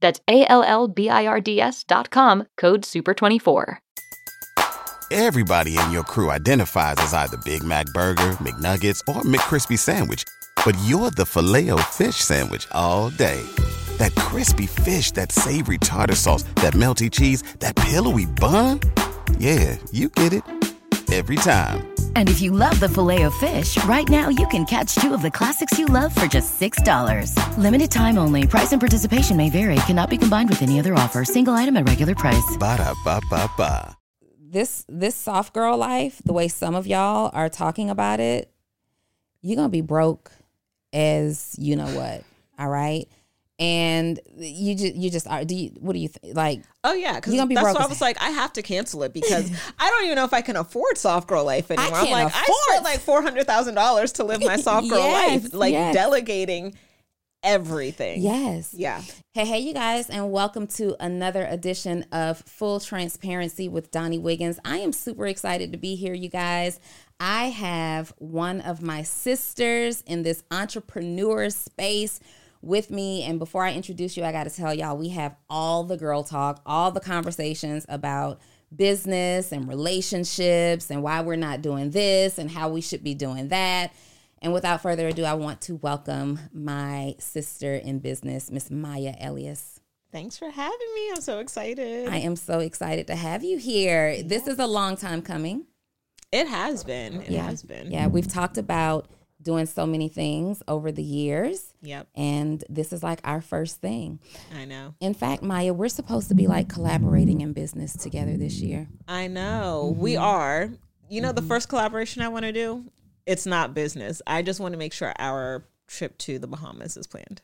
That's A L L B I R D S dot com, code SUPER24. Everybody in your crew identifies as either Big Mac Burger, McNuggets, or McCrispy Sandwich. But you're the filet fish Sandwich all day. That crispy fish, that savory tartar sauce, that melty cheese, that pillowy bun. Yeah, you get it. Every time. And if you love the filet of fish, right now you can catch two of the classics you love for just $6. Limited time only. Price and participation may vary. Cannot be combined with any other offer. Single item at regular price. Ba da ba ba ba. This this soft girl life, the way some of y'all are talking about it, you're gonna be broke as you know what. All right. And you just you just are. Do you? What do you think? Like, Oh yeah, because You gonna be that's why I was like, I have to cancel it because I don't even know if I can afford soft girl life anymore. I'm can't like, I spent like four hundred thousand dollars to live my soft girl Yes, life, like yes. delegating everything. yes, Yeah. Hey, hey, you guys, and welcome to another edition of Full Transparency with Donni Wiggins. I am super excited to be here, you guys. I have one of my sisters in this entrepreneur space with me. And before I introduce you, I got to tell y'all we have all the girl talk, all the conversations about business and relationships and why we're not doing this and how we should be doing that. And without further ado, I want to welcome my sister in business, Miss Maya Elious. Thanks for having me. I'm so excited. I am so excited to have you here. This is a long time coming. it has been. It Yeah. has been. Yeah, we've talked about doing so many things over the years, Yep. and this is like our first thing. I know. In fact, Maya, we're supposed to be like collaborating in business together this year. I know. We Mm-hmm. are. You know, the first collaboration I want to do, it's not business. I just want to make sure our trip to the Bahamas is planned.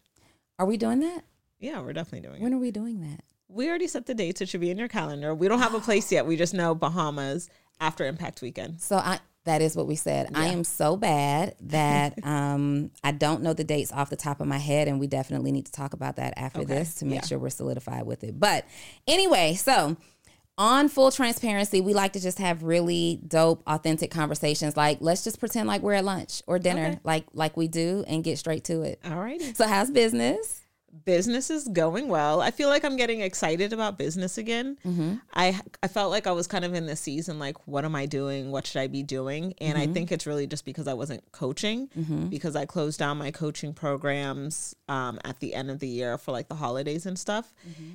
Are we doing that? Yeah, we're definitely doing it. When are we doing that? We already set the dates. It should be in your calendar. We don't have a place yet. We just know Bahamas after Impact Weekend. So I that is what we said. I am so bad that um I don't know the dates off the top of my head and we definitely need to talk about that after this to make Yeah. sure we're solidified with it. But anyway, so on full transparency, we like to just have really dope, authentic conversations. Like let's just pretend like we're at lunch or dinner, Okay. like like we do, and get straight to it. All right. So how's business? Business is going well. I feel like I'm getting excited about business again. Mm-hmm. I I felt like I was kind of in this season like what am I doing? What should I be doing? And I mm-hmm. think it's really just because I wasn't coaching mm-hmm. because I closed down my coaching programs um, at the end of the year for like the holidays and stuff.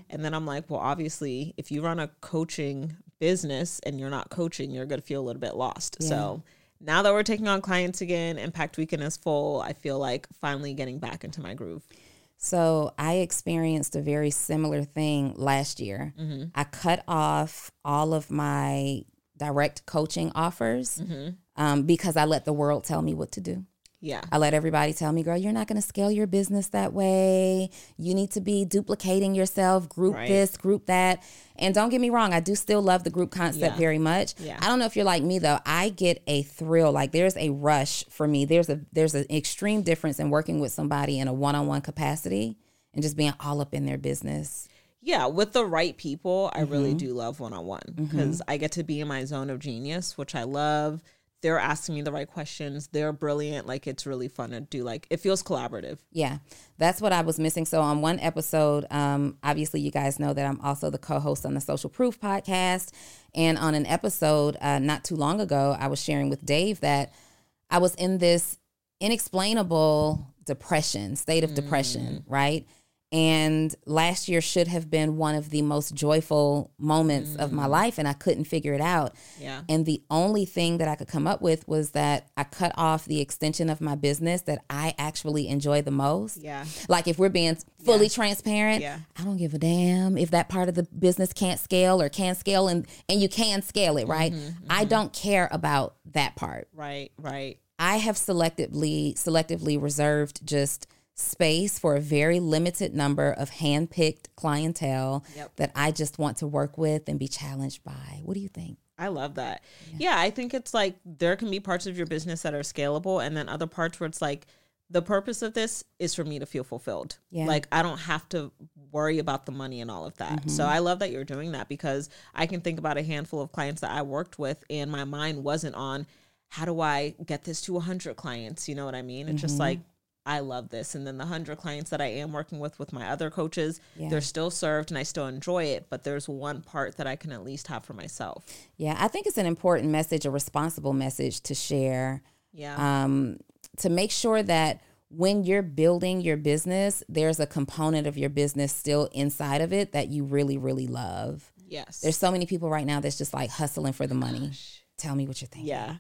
And then I'm like, well, obviously, if you run a coaching business and you're not coaching, you're going to feel a little bit lost. So now that we're taking on clients again, Impact Weekend is full. I feel like finally getting back into my groove. So I experienced a very similar thing last year. I cut off all of my direct coaching offers um, because I let the world tell me what to do. Yeah. I let everybody tell me, girl, you're not going to scale your business that way. You need to be duplicating yourself, group Right. this, group that. And don't get me wrong, I do still love the group concept Yeah. very much. Yeah. I don't know if you're like me though. I get a thrill. Like there's a rush for me. There's a there's an extreme difference in working with somebody in a one-on-one capacity and just being all up in their business. Yeah, with the right people, I Mm-hmm. really do love one on one because I get to be in my zone of genius, which I love. They're asking me the right questions. They're brilliant. Like it's really fun to do. Like it feels collaborative. Yeah, that's what I was missing. So on one episode, um, obviously you guys know that I'm also the co-host on the Social Proof podcast, and on an episode uh, not too long ago, I was sharing with Dave that I was in this inexplainable depression, state of depression, right? And last year should have been one of the most joyful moments of my life, and I couldn't figure it out. Yeah. And the only thing that I could come up with was that I cut off the extension of my business that I actually enjoy the most. Yeah. Like if we're being fully transparent, Yeah. I don't give a damn if that part of the business can't scale or can scale and and you can scale it, right? Mm-hmm, I don't care about that part. Right. Right. I have selectively selectively reserved just space for a very limited number of handpicked clientele Yep. that I just want to work with and be challenged by. What do you think? I love that. Yeah. I think it's like there can be parts of your business that are scalable, and then other parts where it's like the purpose of this is for me to feel fulfilled. Yeah. Like I don't have to worry about the money and all of that. So mm-hmm. I love that you're doing that because I can think about a handful of clients that I worked with, and my mind wasn't on how do I get this to 100 clients. You know what I mean? It's just mm-hmm. like I love this. And then the 100 clients that I am working with with my other coaches, Yeah. they're still served and I still enjoy it, but there's one part that I can at least have for myself. Yeah, I think it's an important message, a responsible message to share. Yeah. um, to make sure that when you're building your business, there's a component of your business still inside of it that you really, really love. yes. There's so many people right now that's just like hustling for the money. Tell me what you're thinking. Yeah.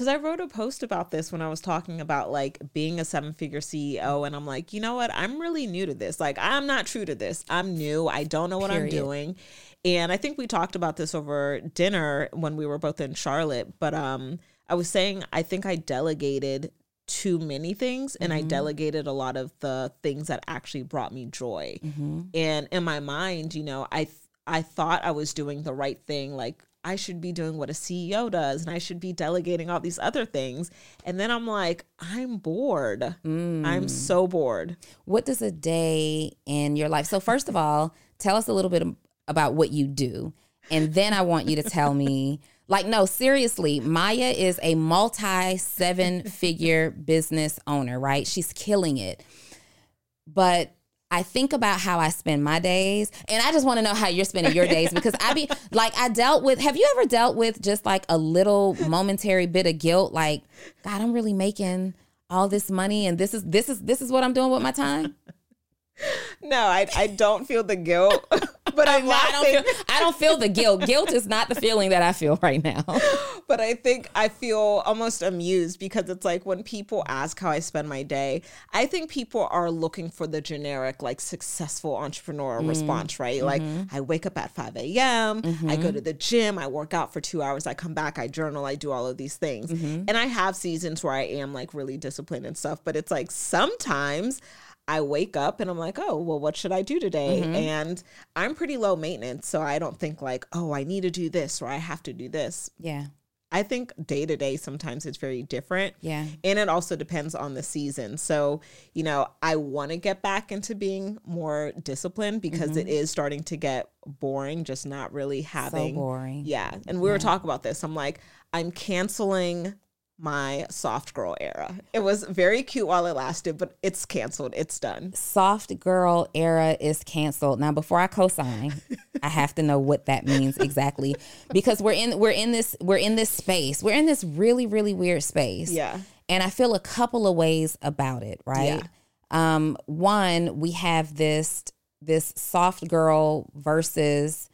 Because I wrote a post about this when I was talking about like being a seven figure CEO. And I'm like, you know what? I'm really new to this. Like, I'm not true to this. I'm new. I don't know what Period. I'm doing. And I think we talked about this over dinner when we were both in Charlotte. But um, I was saying, I think I delegated too many things and I delegated a lot of the things that actually brought me joy. And in my mind, you know, I th- I thought I was doing the right thing like I should be doing what a CEO does and I should be delegating all these other things. And then I'm like, I'm bored. I'm mm. so bored. What does a day in your life? So, first of all, tell us a little bit about what you do. And then I want you to tell me, like, no, seriously, Maya is a multi seven figure business owner, right? She's killing it. But I think about how I spend my days, and I just want to know how you're spending your days because I be like, I dealt with. Have you ever dealt with just like a little momentary bit of guilt? Like, God, I'm really making all this money, and this is this is this is what I'm doing with my time. No, I, I don't feel the guilt, but I'm No, I don't laughing. feel I don't feel the guilt. Guilt is not the feeling that I feel right now. but I think I feel almost amused because it's like when people ask how I spend my day, I think people are looking for the generic, like successful entrepreneur mm. response, right? Like mm-hmm. I wake up at 5 a.m., I go mm-hmm. to the gym, I work out for two hours, I come back, I journal, I do all of these things. Mm-hmm. And I have seasons where I am like really disciplined and stuff, but it's like sometimes. I wake up and I'm like, oh, well, what should I do today? Mm-hmm. And I'm pretty low maintenance. So I don't think like, oh, I need to do this or I have to do this. Yeah. I think day to day sometimes it's very different. Yeah. And it also depends on the season. So, you know, I want to get back into being more disciplined because mm-hmm. it is starting to get boring, just not really having. boring. Yeah. And we were talking about this. I'm like, I'm canceling my soft girl era. It was very cute while it lasted, but it's canceled. It's done. Soft girl era is canceled. Now before I co-sign, I have to know what that means exactly because we're in we're in this we're in this space. We're in this really really weird space. Yeah. And I feel a couple of ways about it, right? Um one, we have this this soft girl versus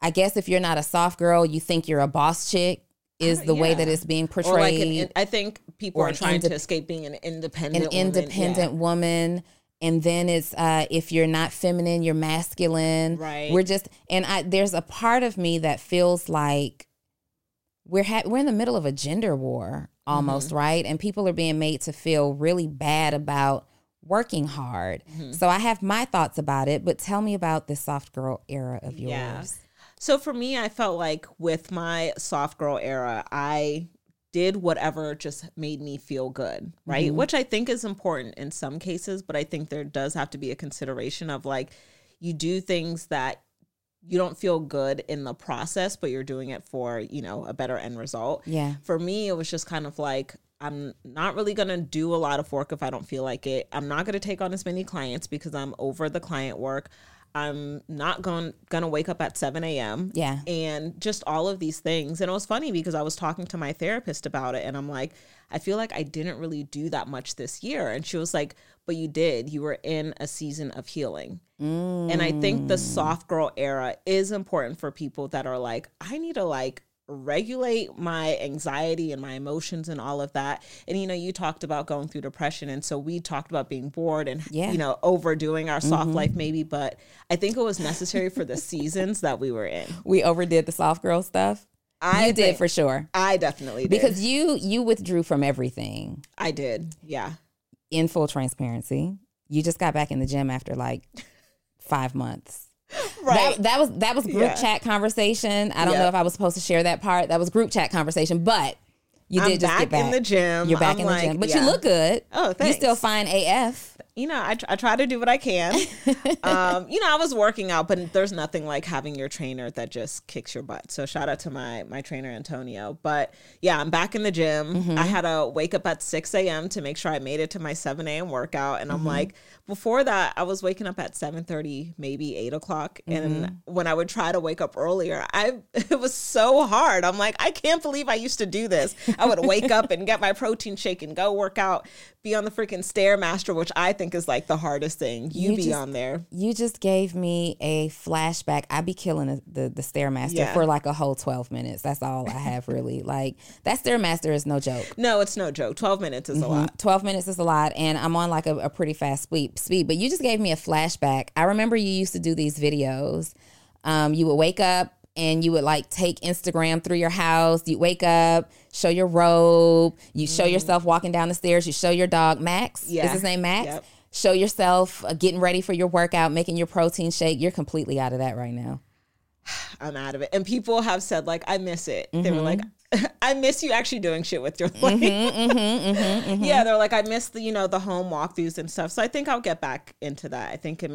I guess if you're not a soft girl, you think you're a boss chick is the way that it's being portrayed. Like, an, I think people are trying to escape being an independent, an woman. Yeah. independent woman and then it's uh if you're not feminine you're masculine Right. we're just and i there's a part of me that feels like we're ha- we're in the middle of a gender war almost Mm-hmm. right and people are being made to feel really bad about working hard Mm-hmm. so i have my thoughts about it but tell me about this soft girl era of yours Yeah. So for me, I felt like with my soft girl era, I did whatever just made me feel good, right? Mm-hmm. Which I think is important in some cases, but I think there does have to be a consideration of like you do things that you don't feel good in the process, but you're doing it for, you know, a better end result. yeah For me, it was just kind of like I'm not really going to do a lot of work if I don't feel like it. I'm not going to take on as many clients because I'm over the client work. I'm not going gonna wake up at 7 a.m. Yeah. And just all of these things. And it was funny because I was talking to my therapist about it and I'm like, I feel like I didn't really do that much this year. And she was like, But you did. You were in a season of healing. And I think the mm. soft girl era is important for people that are like, I need to like regulate my anxiety and my emotions and all of that. And you know, you talked about going through depression and so we talked about being bored and Yeah. you know, overdoing our soft mm-hmm. life maybe, but I think it was necessary for the seasons that we were in. We overdid the soft girl stuff. I you did for sure. I definitely did. Because you you withdrew from everything I did. Yeah. in full transparency. You just got back in the gym after like five months. Right. That, that was that was group Yeah. chat conversation. I don't know if I was supposed to share that part. That was group chat conversation, but you I'm did just back get back in the gym. You're back I'm in the gym, but yeah. you look good. Oh, thanks. You still fine AF. You know, I, tr- I try to do what I can. um, you know, I was working out, but there's nothing like having your trainer that just kicks your butt. So shout out to my my trainer Antonio. But yeah, I'm back in the gym. Mm-hmm. I had to wake up at 6 a.m. to make sure I made it to my 7 a.m. workout, and I'm Mm-hmm. like, before that, I was waking up at 7:30, maybe 8 o'clock, Mm-hmm. and when I would try to wake up earlier, I it was so hard. I'm like, I can't believe I used to do this. I would wake up and get my protein shake and go work out, be on the freaking stairmaster, which I think is like the hardest thing. You, You be just- on there. You just gave me a flashback. I be killing the the, the stairmaster Yeah. for like a whole twelve minutes. That's all I have really. like that stairmaster is no joke. No, it's no joke. 12 minutes is a lot. 12 minutes is a lot and i'm on like a, a pretty fast speed speed but you just gave me a flashback i remember you used to do these videos um, you would wake up and you would like take instagram through your house you wake up show your robe you show mm-hmm. yourself walking down the stairs you show your dog max Yeah. is his name max Yep. show yourself uh, getting ready for your workout making your protein shake you're completely out of that right now I'm out of it. And people have said, like, I miss it. They were like, Mm-hmm. I miss you actually doing shit with your mm-hmm, life. Mm-hmm, yeah, they're like, I miss the, you know, the home walkthroughs and stuff. So I think I'll get back into that. I think it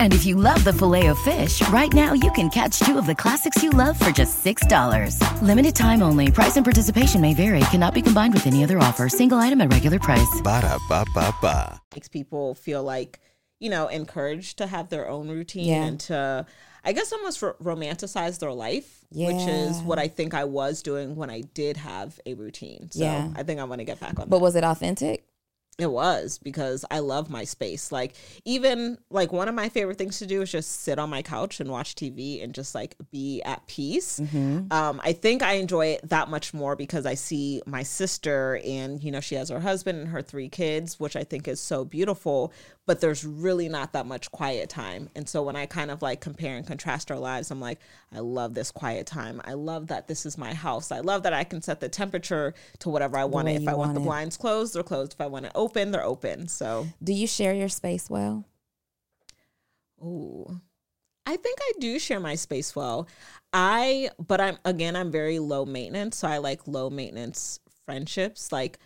And if you love the filet of fish, right now you can catch two of the classics you love for just $6. Limited time only. Price and participation may vary. Cannot be combined with any other offer. Single item at regular price. Ba-da-ba-ba-ba. makes people feel like, you know, encouraged to have their own routine Yeah. and to, I guess, almost ro- romanticize their life, which is Yeah. what I think I was doing when I did have a routine. So Yeah. I think I want to get back on but that. was it authentic It was because I love my space. Like even like one of my favorite things to do is just sit on my couch and watch TV and just like be at peace. Um, I think I enjoy it that much more because I see my sister and you know she has her husband and her three kids, which I think is so beautiful. But there's really not that much quiet time, and so when I kind of like compare and contrast our lives, I'm like, I love this quiet time. I love that this is my house. I love that I can set the temperature to whatever I want it. If I want want the blinds closed, they're closed. If I want it open, they're open. So, do you share your space well ooh. I think I do share my space well. I, but I'm, again, I'm very low maintenance. So I like low maintenance friendships. Like,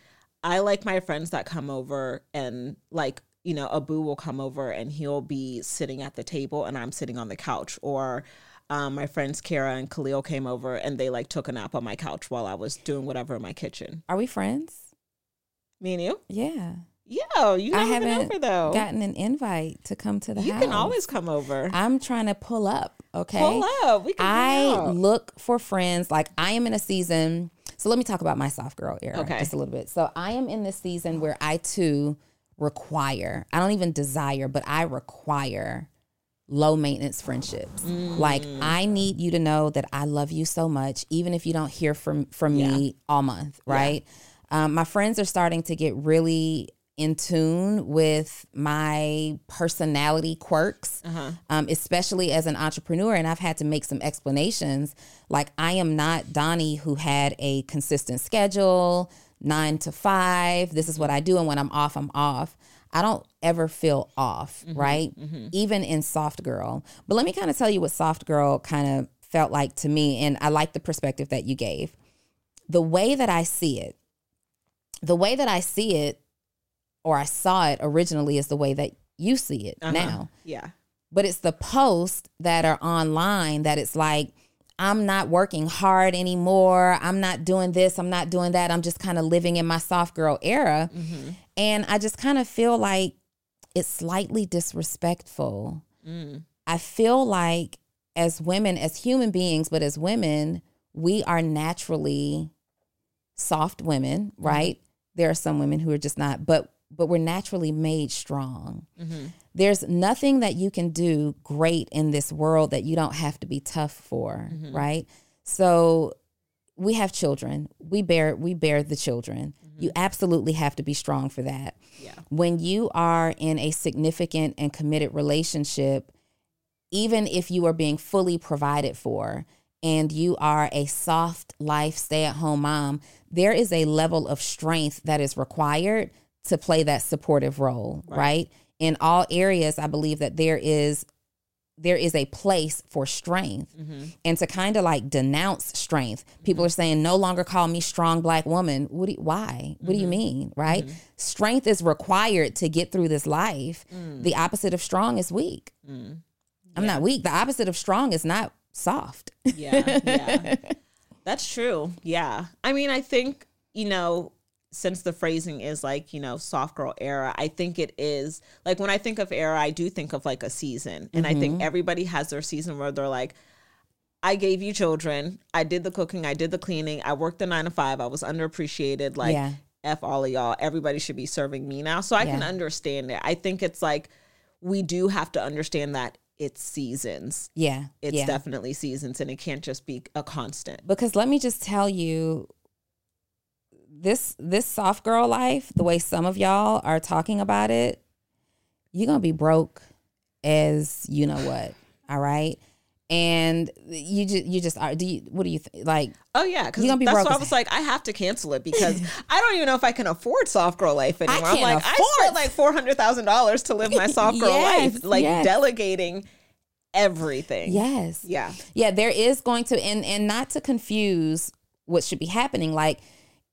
I like my friends that come over and, like, you know, Abu will come over and he'll be sitting at the table and I'm sitting on the couch. Or, um, my friends Kara and Khalil came over and they like took a nap on my couch while I was doing whatever in my kitchen. are we friends Me and you? yeah Yeah, you I haven't over though. gotten an invite to come to the you house. can always come over. I'm trying to pull up. Okay. Pull up. We can I look for friends. Like I am in a season. So let me talk about my soft girl era Okay. just a little bit. So I am in this season where I too require. I don't even desire, but I require low maintenance friendships. Like Mm. I need you to know that I love you so much, even if you don't hear from from me all month, right? Um, my friends are starting to get really in tune with my personality quirks, Uh-huh. um, especially as an entrepreneur. And I've had to make some explanations. Like, I am not Donni who had a consistent schedule, nine to five. This is what I do. And when I'm off, I'm off. I don't ever feel off, right? Even in Soft Girl. But let me kind of tell you what Soft Girl kind of felt like to me. And I like the perspective that you gave. The way that I see it, the way that I see it, or I saw it originally, is the way that you see it Uh-huh. now. Yeah. But it's the posts that are online that it's like, I'm not working hard anymore. I'm not doing this. I'm not doing that. I'm just kind of living in my soft girl era. Mm-hmm. And I just kind of feel like it's slightly disrespectful. Mm. I feel like as women, as human beings, but as women, we are naturally soft women, mm-hmm. right? There are some women who are just not, but but we're naturally made strong. Mm-hmm. There's nothing that you can do great in this world that you don't have to be tough for, mm-hmm. right? So we have children. We bear we bear the children. Mm-hmm. You absolutely have to be strong for that. Yeah. When you are in a significant and committed relationship, even if you are being fully provided for and you are a soft life stay at home mom, there is a level of strength that is required to play that supportive role, right? In all areas, I believe that there is there is a place for strength mm-hmm. and to kind of like denounce strength. People mm-hmm. are saying no longer call me strong black woman. What do you, why? What do you mm-hmm. mean, right? Strength is required to get through this life. Mm. The opposite of strong is weak. Mm. I'm not weak. The opposite of strong is not soft. Yeah, yeah. That's true. Yeah. I mean, I think, you know, since the phrasing is like, you know, soft girl era, I think it is like when I think of era, I do think of like a season. And I think mm-hmm. everybody has their season where they're like, I gave you children, I did the cooking, I did the cleaning, I worked the nine to five, I was underappreciated. Like, Yeah. F all of y'all, everybody should be serving me now. So I can understand it. I think it's like we do have to understand that it's seasons. yeah. It's yeah. definitely seasons and it can't just be a constant. because let me just tell you this this soft girl life the way some of y'all are talking about it you're gonna be broke as you know what all right and you just you just are do you what do you think like Oh yeah, because that's be why I as- was like, I have to cancel it because I don't even know if I can afford soft girl life anymore. I'm can't like, I spent like four hundred thousand dollars to live my soft girl Yes, life, like yes. delegating everything. yes Yeah. yeah there is going to and and not to confuse what should be happening like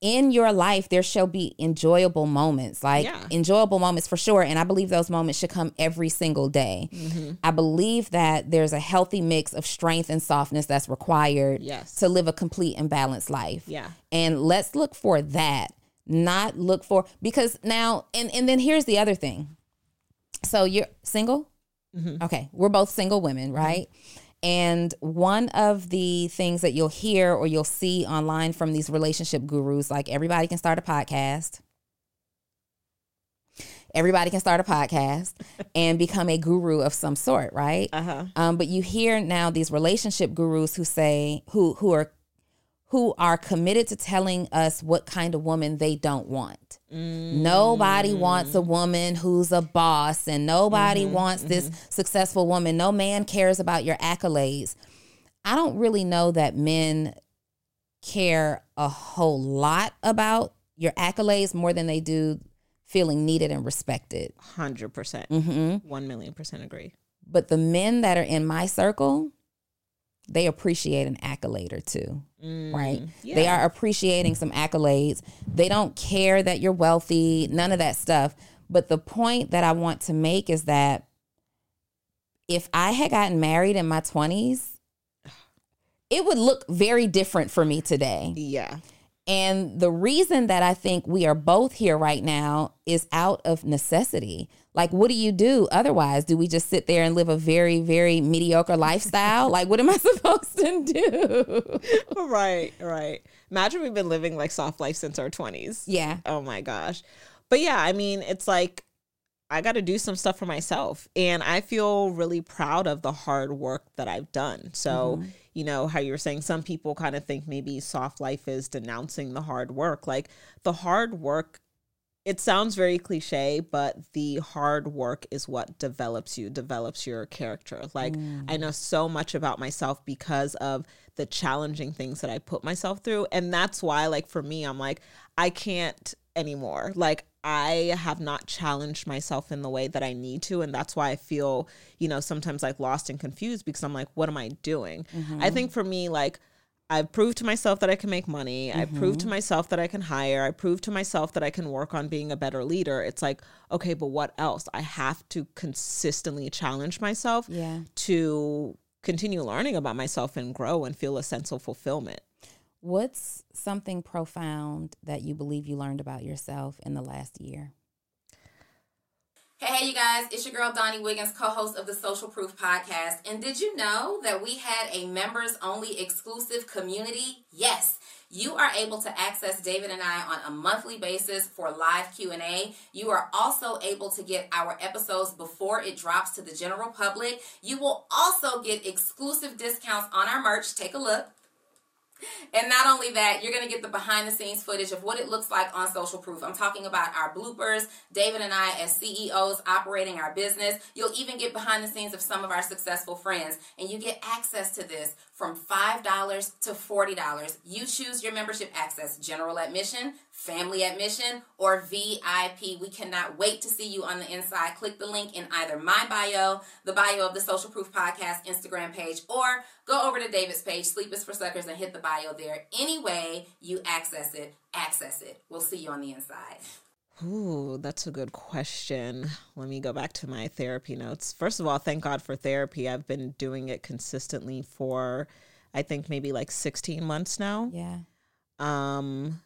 in your life there shall be enjoyable moments like Yeah. enjoyable moments for sure and i believe those moments should come every single day Mm-hmm. i believe that there's a healthy mix of strength and softness that's required Yes. to live a complete and balanced life Yeah. and let's look for that not look for because now and and then here's the other thing so you're single okay we're both single women right and one of the things that you'll hear or you'll see online from these relationship gurus like everybody can start a podcast everybody can start a podcast and become a guru of some sort right Uh huh. um, but you hear now these relationship gurus who say who who are who are committed to telling us what kind of woman they don't want. Mm. Nobody wants a woman who's a boss, and nobody mm-hmm, wants this mm-hmm. successful woman. No man cares about your accolades. I don't really know that men care a whole lot about your accolades more than they do feeling needed and respected. Hundred percent. Mm-hmm. One million percent agree. But the men that are in my circle, they appreciate an accolade or two, mm, right? They are appreciating some accolades. They don't care that you're wealthy, none of that stuff. But the point that I want to make is that if I had gotten married in my 20s, it would look very different for me today. Yeah. And the reason that I think we are both here right now is out of necessity. Like, what do you do otherwise? Do we just sit there and live a very, very mediocre lifestyle? like, what am I supposed to do? right. Right. Imagine we've been living like soft life since our twenties. yeah. Oh my gosh. But yeah, I mean, it's like I got to do some stuff for myself. And I feel really proud of the hard work that I've done. So, mm-hmm. you know, how you were saying some people kind of think maybe soft life is denouncing the hard work. Like the hard work, it sounds very cliche, but the hard work is what develops you, develops your character. Like I mm. know so much about myself because of the challenging things that I put myself through. And that's why, like, for me, I'm like, I can't anymore. Like, I have not challenged myself in the way that I need to. And that's why I feel, you know, sometimes like lost and confused because I'm like, what am I doing? I mm-hmm. think for me, like, I've proved to myself that I can make money. I've proved to mm-hmm. myself that I can hire. I proved to myself that I can work on being a better leader. It's like, okay, but what else? I have to consistently challenge myself Yeah. to continue learning about myself and grow and feel a sense of fulfillment. What's something profound that you believe you learned about yourself in the last year? Hey, hey, you guys, it's your girl Donni Wiggins, co host of the Social Proof Podcast. And did you know that we had a members only exclusive community? Yes. You are able to access David and I on a monthly basis for live Q&A. You are also able to get our episodes before it drops to the general public. You will also get exclusive discounts on our merch. Take a look. And not only that, you're going to get the behind the scenes footage of what it looks like on Social Proof. I'm talking about our bloopers, David and I as CEOs operating our business. You'll even get behind the scenes of some of our successful friends. And you get access to this from $5 to $40. You choose your membership access general admission, family admission, or VIP. We cannot wait to see you on the inside. Click the link in either my bio, the bio of the Social Proof Podcast Instagram page, or go over to David's page, Sleep is for Suckers, and hit the bio there. Any way you access it, access it. We'll see you on the inside. Ooh, that's a good question. Let me go back to my therapy notes. First of all, thank God for therapy. I've been doing it consistently for I think maybe like 16 months now. Yeah. Um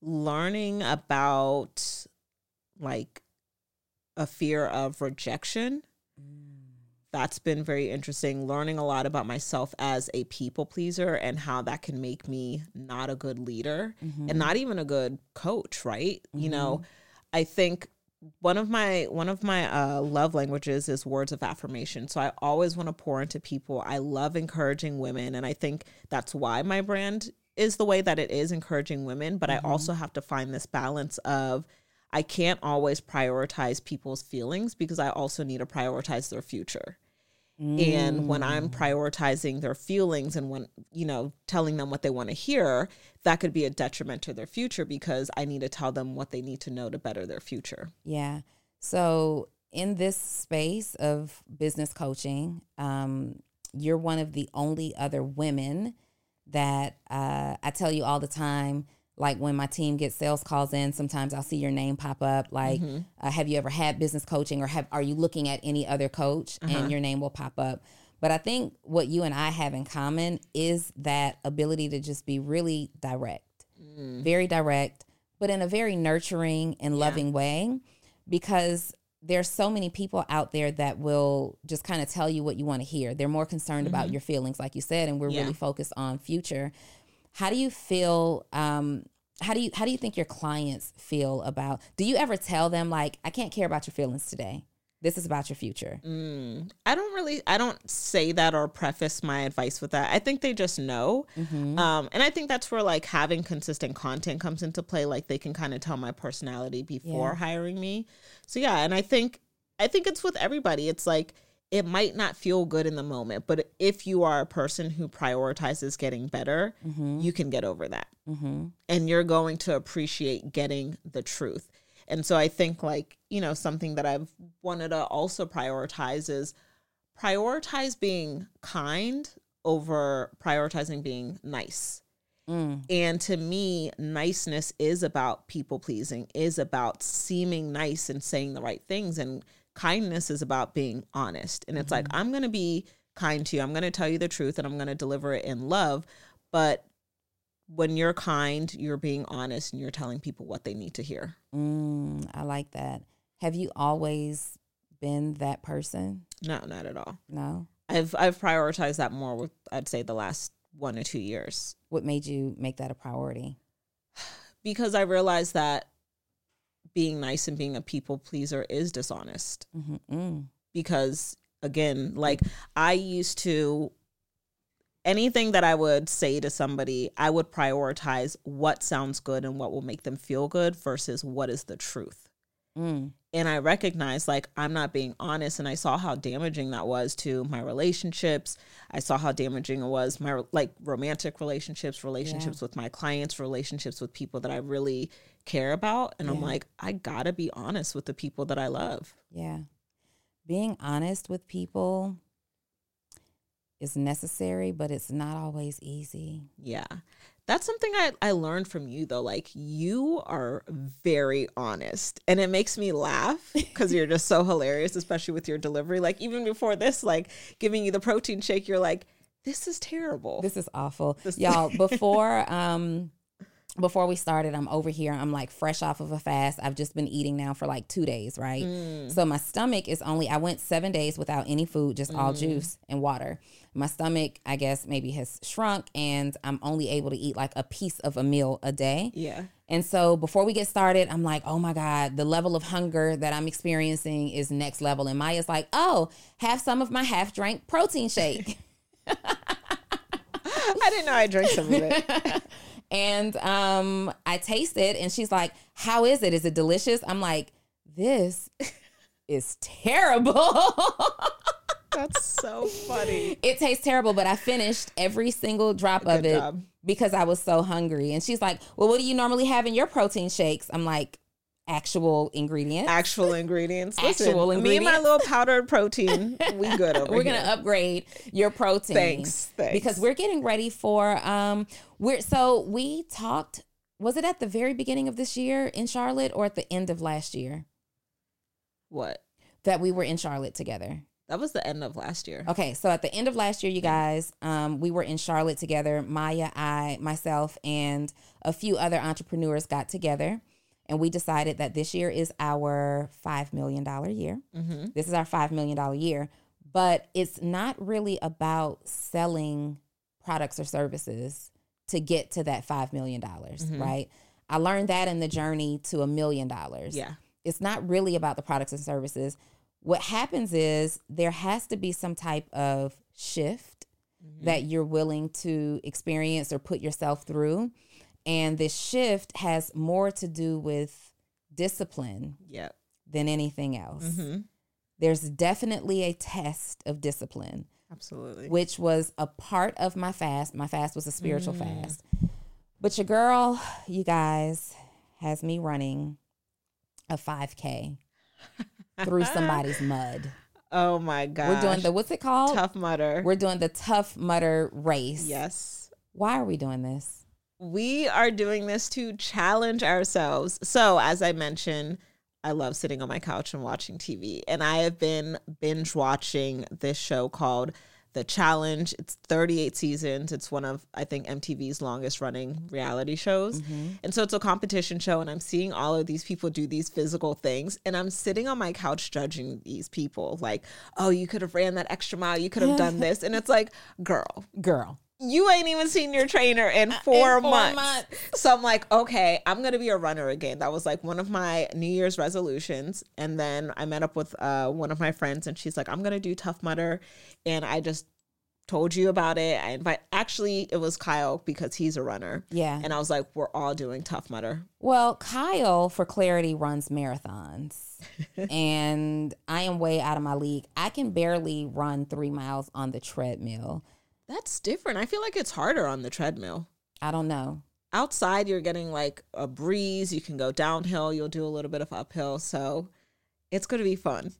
learning about like a fear of rejection. That's been very interesting. Learning a lot about myself as a people pleaser and how that can make me not a good leader Mm-hmm. and not even a good coach, right? You know, I think one of my one of my uh, love languages is words of affirmation. So I always want to pour into people. I love encouraging women, and I think that's why my brand is the way that it is, encouraging women. But I also have to find this balance of I can't always prioritize people's feelings because I also need to prioritize their future. And when I'm prioritizing their feelings and when, you know, telling them what they want to hear, that could be a detriment to their future because I need to tell them what they need to know to better their future. Yeah. So, in this space of business coaching, um, you're one of the only other women that uh, I tell you all the time. Like when my team gets sales calls in, sometimes I'll see your name pop up. Like, uh, have you ever had business coaching, or have are you looking at any other coach, and your name will pop up. But I think what you and I have in common is that ability to just be really direct, very direct, but in a very nurturing and loving way because there's so many people out there that will just kind of tell you what you want to hear. They're more concerned about your feelings, like you said, and we're Yeah. really focused on future. How do you feel? Um, how do you how do you think your clients feel about? Do you ever tell them like, I can't care about your feelings today. This is about your future. Mm, I don't really, I don't say that or preface my advice with that. I think they just know. Um, and I think that's where like having consistent content comes into play. Like they can kind of tell my personality before Yeah. hiring me. So yeah, and I think, I think it's with everybody. It's like, it might not feel good in the moment, but if you are a person who prioritizes getting better, you can get over that. Mm-hmm. And you're going to appreciate getting the truth. And so I think, like, you know, something that I've wanted to also prioritize is prioritize being kind over prioritizing being nice. Mm. And to me, niceness is about people pleasing, is about seeming nice and saying the right things. And kindness is about being honest. And it's like, I'm going to be kind to you. I'm going to tell you the truth and I'm going to deliver it in love. But when you're kind, you're being honest and you're telling people what they need to hear. Mm, I like that. Have you always been that person? No, not at all. No. I've I've prioritized that more with I'd say the last one or two years. What made you make that a priority? Because I realized that being nice and being a people pleaser is dishonest. Mm-hmm. because again like i used to anything that i would say to somebody i would prioritize what sounds good and what will make them feel good versus what is the truth. Mm. and i recognized like i'm not being honest and i saw how damaging that was to my relationships. I saw how damaging it was my like romantic relationships relationships with my clients relationships with people that i really care about. And i'm like i gotta be honest with the people that i love. Yeah. Being honest with people is necessary, but it's not always easy. Yeah. That's something I, I learned from you though. Like you are very honest and it makes me laugh because you're just so hilarious, especially with your delivery. Like even before this, like giving you the protein shake, you're like, this is terrible. This is awful. Y'all, before um before we started, I'm over here. I'm like fresh off of a fast. I've just been eating now for like two days, right? Mm. So my stomach is only, I went seven days without any food, just all Mm. juice and water. My stomach, I guess, maybe has shrunk and I'm only able to eat like a piece of a meal a day. yeah. And so before we get started, I'm like, oh my God, the level of hunger that I'm experiencing is next level. And Maya's like, oh, have some of my half drank protein shake. I didn't know I drank some of it. And um, I taste it, and she's like, "How is it? Is it delicious?" I'm like, "This is terrible. That's so funny. it tastes terrible." But I finished every single drop of it job. because I was so hungry. And she's like, "Well, what do you normally have in your protein shakes?" I'm like, "Actual ingredients." Actual ingredients. Actual Listen, Me and my little powdered protein, we good over we're here. gonna upgrade your protein. Thanks, thanks. Because we're getting ready for um we're so we talked was it at the very beginning of this year in Charlotte or at the end of last year What? that we were in Charlotte together? That was the end of last year. Okay, so at the end of last year, you guys, um, we were in Charlotte together. Maya, I, myself, and a few other entrepreneurs got together, and we decided that this year is our five million dollar year. Mm-hmm. This is our five million dollar year, but it's not really about selling products or services to get to that five million dollars, Mhm. right? I learned that in the journey to a million dollars Yeah. it's not really about the products and services. What happens is there has to be some type of shift that you're willing to experience or put yourself through. And this shift has more to do with discipline Yeah. than anything else. Mm-hmm. There's definitely a test of discipline, Absolutely. which was a part of my fast. My fast was a spiritual Mm. fast. But your girl, you guys, has me running a 5K through somebody's mud. oh my god. We're doing the what's it called? Tough Mudder. We're doing the Tough Mudder race. yes. Why are we doing this? We are doing this to challenge ourselves. So, as I mentioned, I love sitting on my couch and watching TV. And I have been binge watching this show called The Challenge. It's 38 seasons. It's one of, I think, MTV's longest running reality shows. Mm-hmm. And so it's a competition show. And I'm seeing all of these people do these physical things. And I'm sitting on my couch judging these people like, oh, you could have ran that extra mile. You could have done this. And it's like, girl, Girl. You ain't even seen your trainer in four, Uh, four months. months. So I'm like, okay, I'm gonna be a runner again. That was like one of my New Year's resolutions. And then I met up with uh, one of my friends, and she's like, I'm gonna do Tough Mudder, and I just told you about it. I invite. Actually, it was Kyle because he's a runner. Yeah. And I was like, we're all doing Tough Mudder. Well, Kyle, for clarity, runs marathons. and I am way out of my league. I can barely run three miles on the treadmill. That's different. I feel like it's harder on the treadmill. I don't know. Outside, you're getting like a breeze. You can go downhill. You'll do a little bit of uphill. So it's gonna be fun.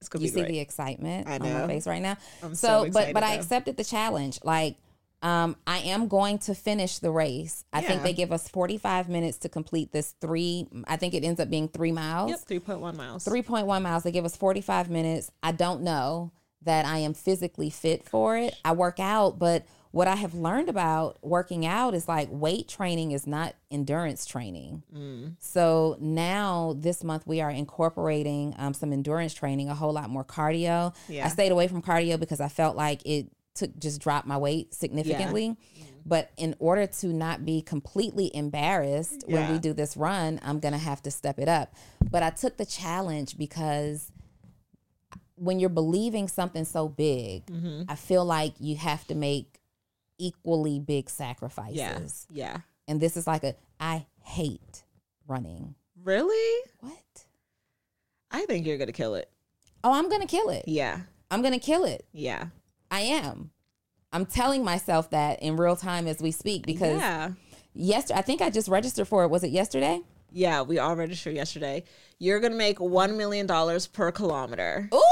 It's gonna be You see great. the excitement I on my face right now. I'm so, so but excited, but I though. accepted the challenge. Like, um, I am going to finish the race. I think Yeah. they give us 45 minutes to complete this three. I think it ends up being three miles. Yep, three point one miles. 3.1 miles. They give us 45 minutes. I don't know that I am physically fit for it. I work out, but what I have learned about working out is like weight training is not endurance training. Mm. So now this month we are incorporating um, some endurance training, a whole lot more cardio. Yeah. I stayed away from cardio because I felt like it took just dropped my weight significantly. But in order to not be completely embarrassed when we do this run, I'm gonna have to step it up. But I took the challenge because when you're believing something so big, Mm-hmm. I feel like you have to make equally big sacrifices. Yeah, yeah. And this is like a I hate running. Really? What? I think you're gonna kill it. Oh, I'm gonna kill it. Yeah, I'm gonna kill it. yeah. I am. I'm telling myself that in real time as we speak because yeah, yesterday I think I just registered for it. Was it yesterday? Yeah. We all registered yesterday. You're gonna make one million dollars per kilometer. Ooh!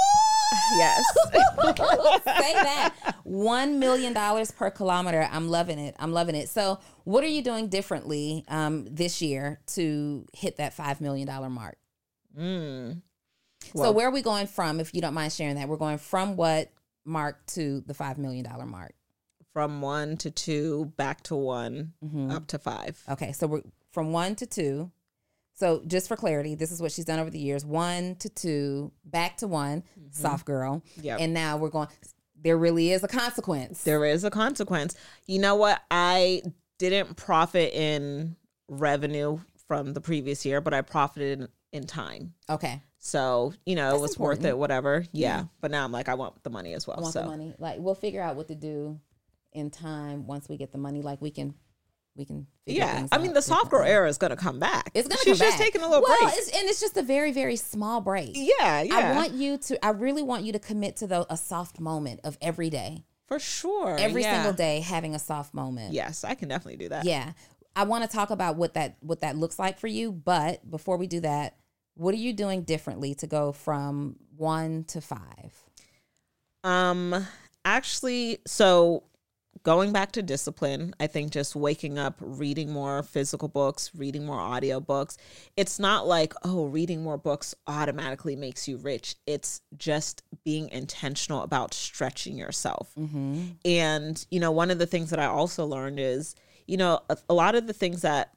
Yes. Say that. One million dollars per kilometer. I'm loving it. I'm loving it. So, what are you doing differently um, this year to hit that five million dollar mark? Mm. so, where are we going from? If you don't mind sharing that, we're going from what mark to the five million dollar mark. From one to two, back to one, Mm-hmm. up to five. Okay, so we're from one to two. So just for clarity, this is what she's done over the years: one to two, back to one, mm-hmm. soft girl, Yep. and now we're going. There really is a consequence. There is a consequence. You know what? I didn't profit in revenue from the previous year, but I profited in, in time. okay, So, you know, it That's was worth it, whatever. Yeah. Yeah. But now I'm like, I want the money as well. I want so the money. Like we'll figure out what to do in time once we get the money. Like we can, we can. Figure yeah. I mean, the soft girl era is going to come back. It's gonna She's come just back. taking a little well, break. It's, and it's just a very, very small break. yeah. Yeah. I want you to. I really want you to commit to the, a soft moment of every day, For sure. every yeah. single day, having a soft moment. Yes, I can definitely do that. Yeah. I want to talk about what that what that looks like for you, but before we do that, what are you doing differently to go from 1 to 5? Um, actually, so going back to discipline, I think just waking up, reading more physical books, reading more audio books. It's not like, oh, reading more books automatically makes you rich. It's just being intentional about stretching yourself. Mm-hmm. And, you know, one of the things that I also learned is, you know, a, a lot of the things that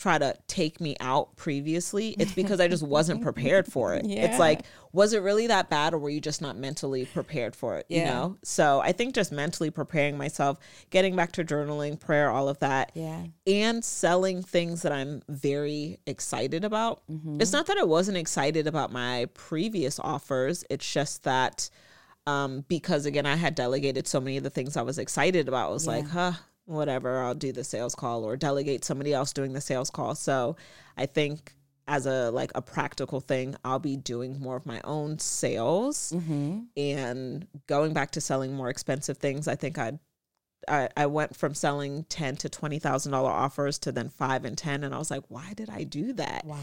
try to take me out previously, it's because I just wasn't prepared for it. Yeah. It's like, was it really that bad or were you just not mentally prepared for it? Yeah. You know? So I think just mentally preparing myself, getting back to journaling, prayer, all of that. Yeah. And selling things that I'm very excited about. Mm-hmm. It's not that I wasn't excited about my previous offers. It's just that um, because again, I had delegated so many of the things I was excited about. I was like, huh, whatever, I'll do the sales call or delegate somebody else doing the sales call. So I think as a like a practical thing, I'll be doing more of my own sales Mm-hmm. and going back to selling more expensive things. I think I'd I, I went from selling ten to twenty thousand dollar offers to then five and ten, and I was like, "Why did I do that?" Wow.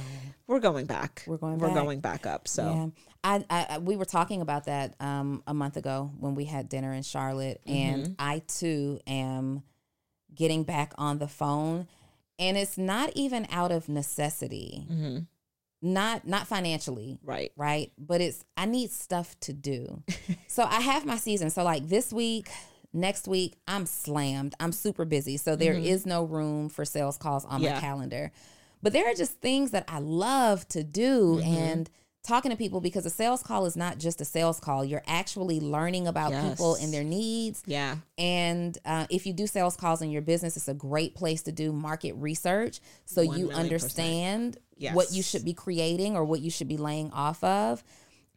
We're going back. We're going We're back. going back up. So Yeah. I, I I- we were talking about that um a month ago when we had dinner in Charlotte and I too am getting back on the phone and it's not even out of necessity. Mhm. Not not financially. right, right? But it's I need stuff to do. so I have my season. So like this week, next week, I'm slammed. I'm super busy. So there is no room for sales calls on Yeah. my calendar. But there are just things that I love to do and talking to people because a sales call is not just a sales call. You're actually learning about people and their needs. yeah, And uh, if you do sales calls in your business, it's a great place to do market research so you understand what you should be creating or what you should be laying off of.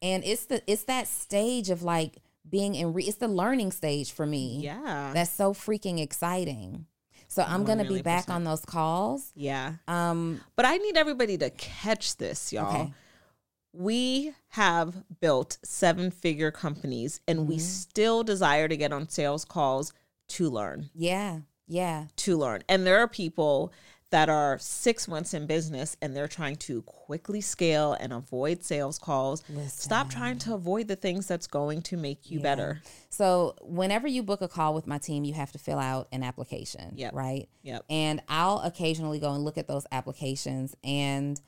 And it's the it's that stage of like being in re- it's the learning stage for me. yeah, That's so freaking exciting. So I'm gonna be back on those calls. yeah. Um, But I need everybody to catch this, y'all. Okay. We have built seven figure companies, and we mm-hmm. still desire to get on sales calls to learn. yeah, yeah, to learn. And there are people that are six months in business and they're trying to quickly scale and avoid sales calls. Stop trying to avoid the things that's going to make you better. So whenever you book a call with my team, you have to fill out an application. Yep. Right. Yep. And I'll occasionally go and look at those applications and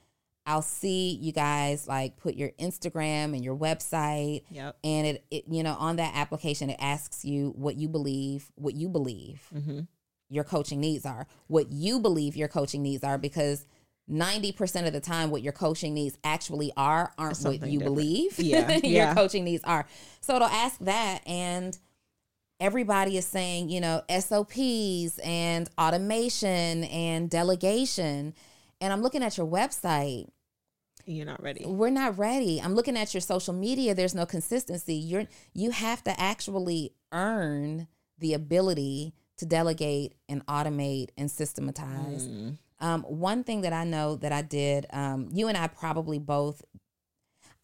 I'll see you guys like put your Instagram and your website. Yep. And it, it you know, on that application, it asks you what you believe, what you believe Mm-hmm. your coaching needs are, what you believe your coaching needs are, because 90% of the time, what your coaching needs actually are aren't what you different. believe Yeah, your yeah. coaching needs are. So it'll ask that. And everybody is saying, you know, SOPs and automation and delegation. And I'm looking at your website. You're not ready. we're not ready. I'm looking at your social media. There's no consistency. You're you have to actually earn the ability to delegate and automate and systematize. Mm. um, one thing that i know that i did um, you and i probably both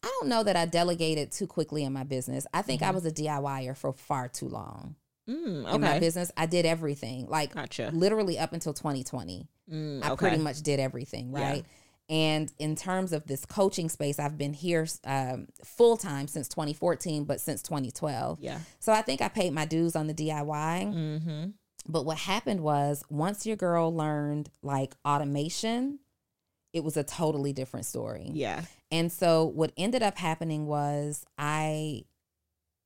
i don't know that i delegated too quickly in my business. I think i was a diyer for far too long Mm, in my business i did everything like Gotcha. literally up until 2020 Mm, I okay. pretty much did everything, Yeah. right? And in terms of this coaching space, I've been here um, full time since 2014, but since 2012. Yeah. So I think I paid my dues on the DIY. Mm-hmm. But what happened was once your girl learned like automation, it was a totally different story. Yeah. And so what ended up happening was I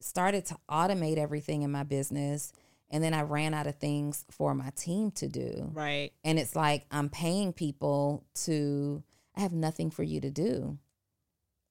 started to automate everything in my business and then I ran out of things for my team to do. Right. And it's like I'm paying people to I have nothing for you to do.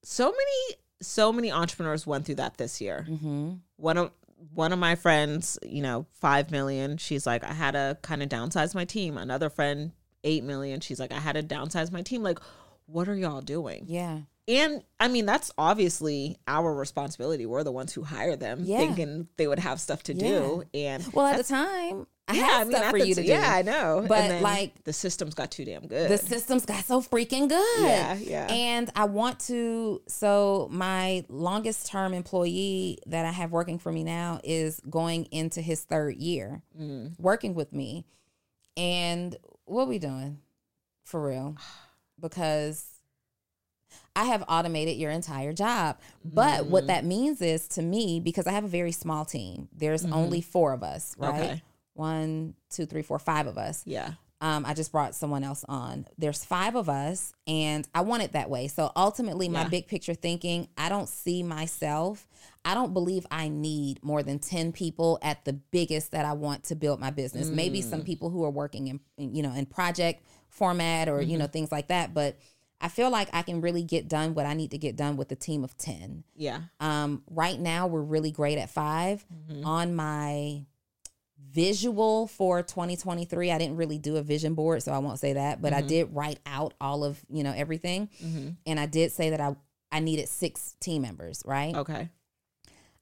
So many so many entrepreneurs went through that this year. Mhm. One of one of my friends, you know, 5 million, she's like I had to kind of downsize my team. Another friend 8 million, she's like I had to downsize my team. Like what are y'all doing? Yeah. And I mean, that's obviously our responsibility. We're the ones who hire them, Yeah. thinking they would have stuff to do. And Well, at the time, I yeah, had I mean, stuff for you to do. Yeah, I know. But, like, the systems got too damn good. the systems got so freaking good. Yeah, yeah. And I want to. So my longest term employee that I have working for me now is going into his third year Mm. working with me. And what we doing for real? Because I have automated your entire job. But Mm-hmm. what that means is to me, because I have a very small team, there's only four of us, right? Mm-hmm. Okay. One, two, three, four, five of us. yeah. Um, I just brought someone else on. There's five of us, and I want it that way. So ultimately, my Yeah. big picture thinking, I don't see myself. I don't believe I need more than ten people at the biggest that I want to build my business. Maybe Mm. some people who are working in, in, you know, in project format or you know Mm-hmm. things like that. But I feel like I can really get done what I need to get done with a team of ten. Yeah. Um, right now, we're really great at 5 mm-hmm. On my visual for 2023, I didn't really do a vision board, so I won't say that, but I mm-hmm. did write out all of you know everything, mm-hmm. and I did say that I I needed six team members. Right? Okay.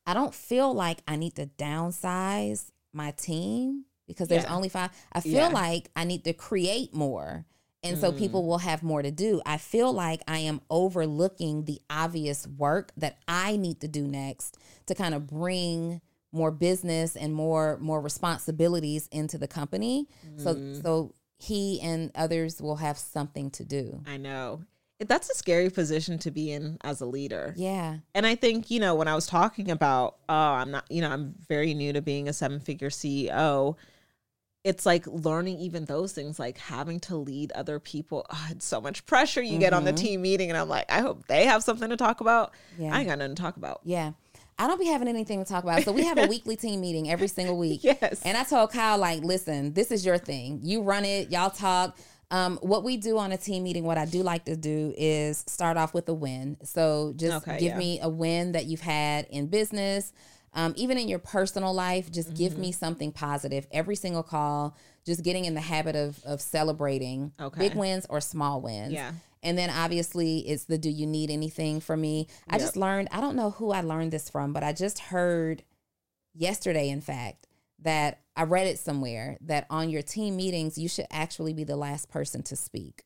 I don't feel like I need to downsize my team because there's Yeah. only five. I feel Yeah. like I need to create more. And so Mm. people will have more to do. I feel like I am overlooking the obvious work that I need to do next to kind of bring more business and more more responsibilities into the company. So Mm. so he and others will have something to do. I know. That's a scary position to be in as a leader. Yeah. And I think, you know, when I was talking about, oh, I'm not, you know, I'm very new to being a seven figure CEO, it's like learning even those things, like having to lead other people. Oh, it's so much pressure you get on the team meeting. And I'm like, I hope they have something to talk about. Yeah. I ain't got nothing to talk about. Yeah. I don't be having anything to talk about. So we have a weekly team meeting every single week. Yes. And I told Kyle, like, listen, this is your thing. You run it, y'all talk. Um, what we do on a team meeting, what I do like to do is start off with a win. So just Okay, give yeah. me a win that you've had in business. Um, even in your personal life, just give Mm-hmm. me something positive. Every single call, just getting in the habit of of celebrating Okay. big wins or small wins. Yeah. And then obviously it's the do you need anything from me? I Yep. just learned, I don't know who I learned this from, but I just heard yesterday, in fact, that I read it somewhere that on your team meetings, you should actually be the last person to speak.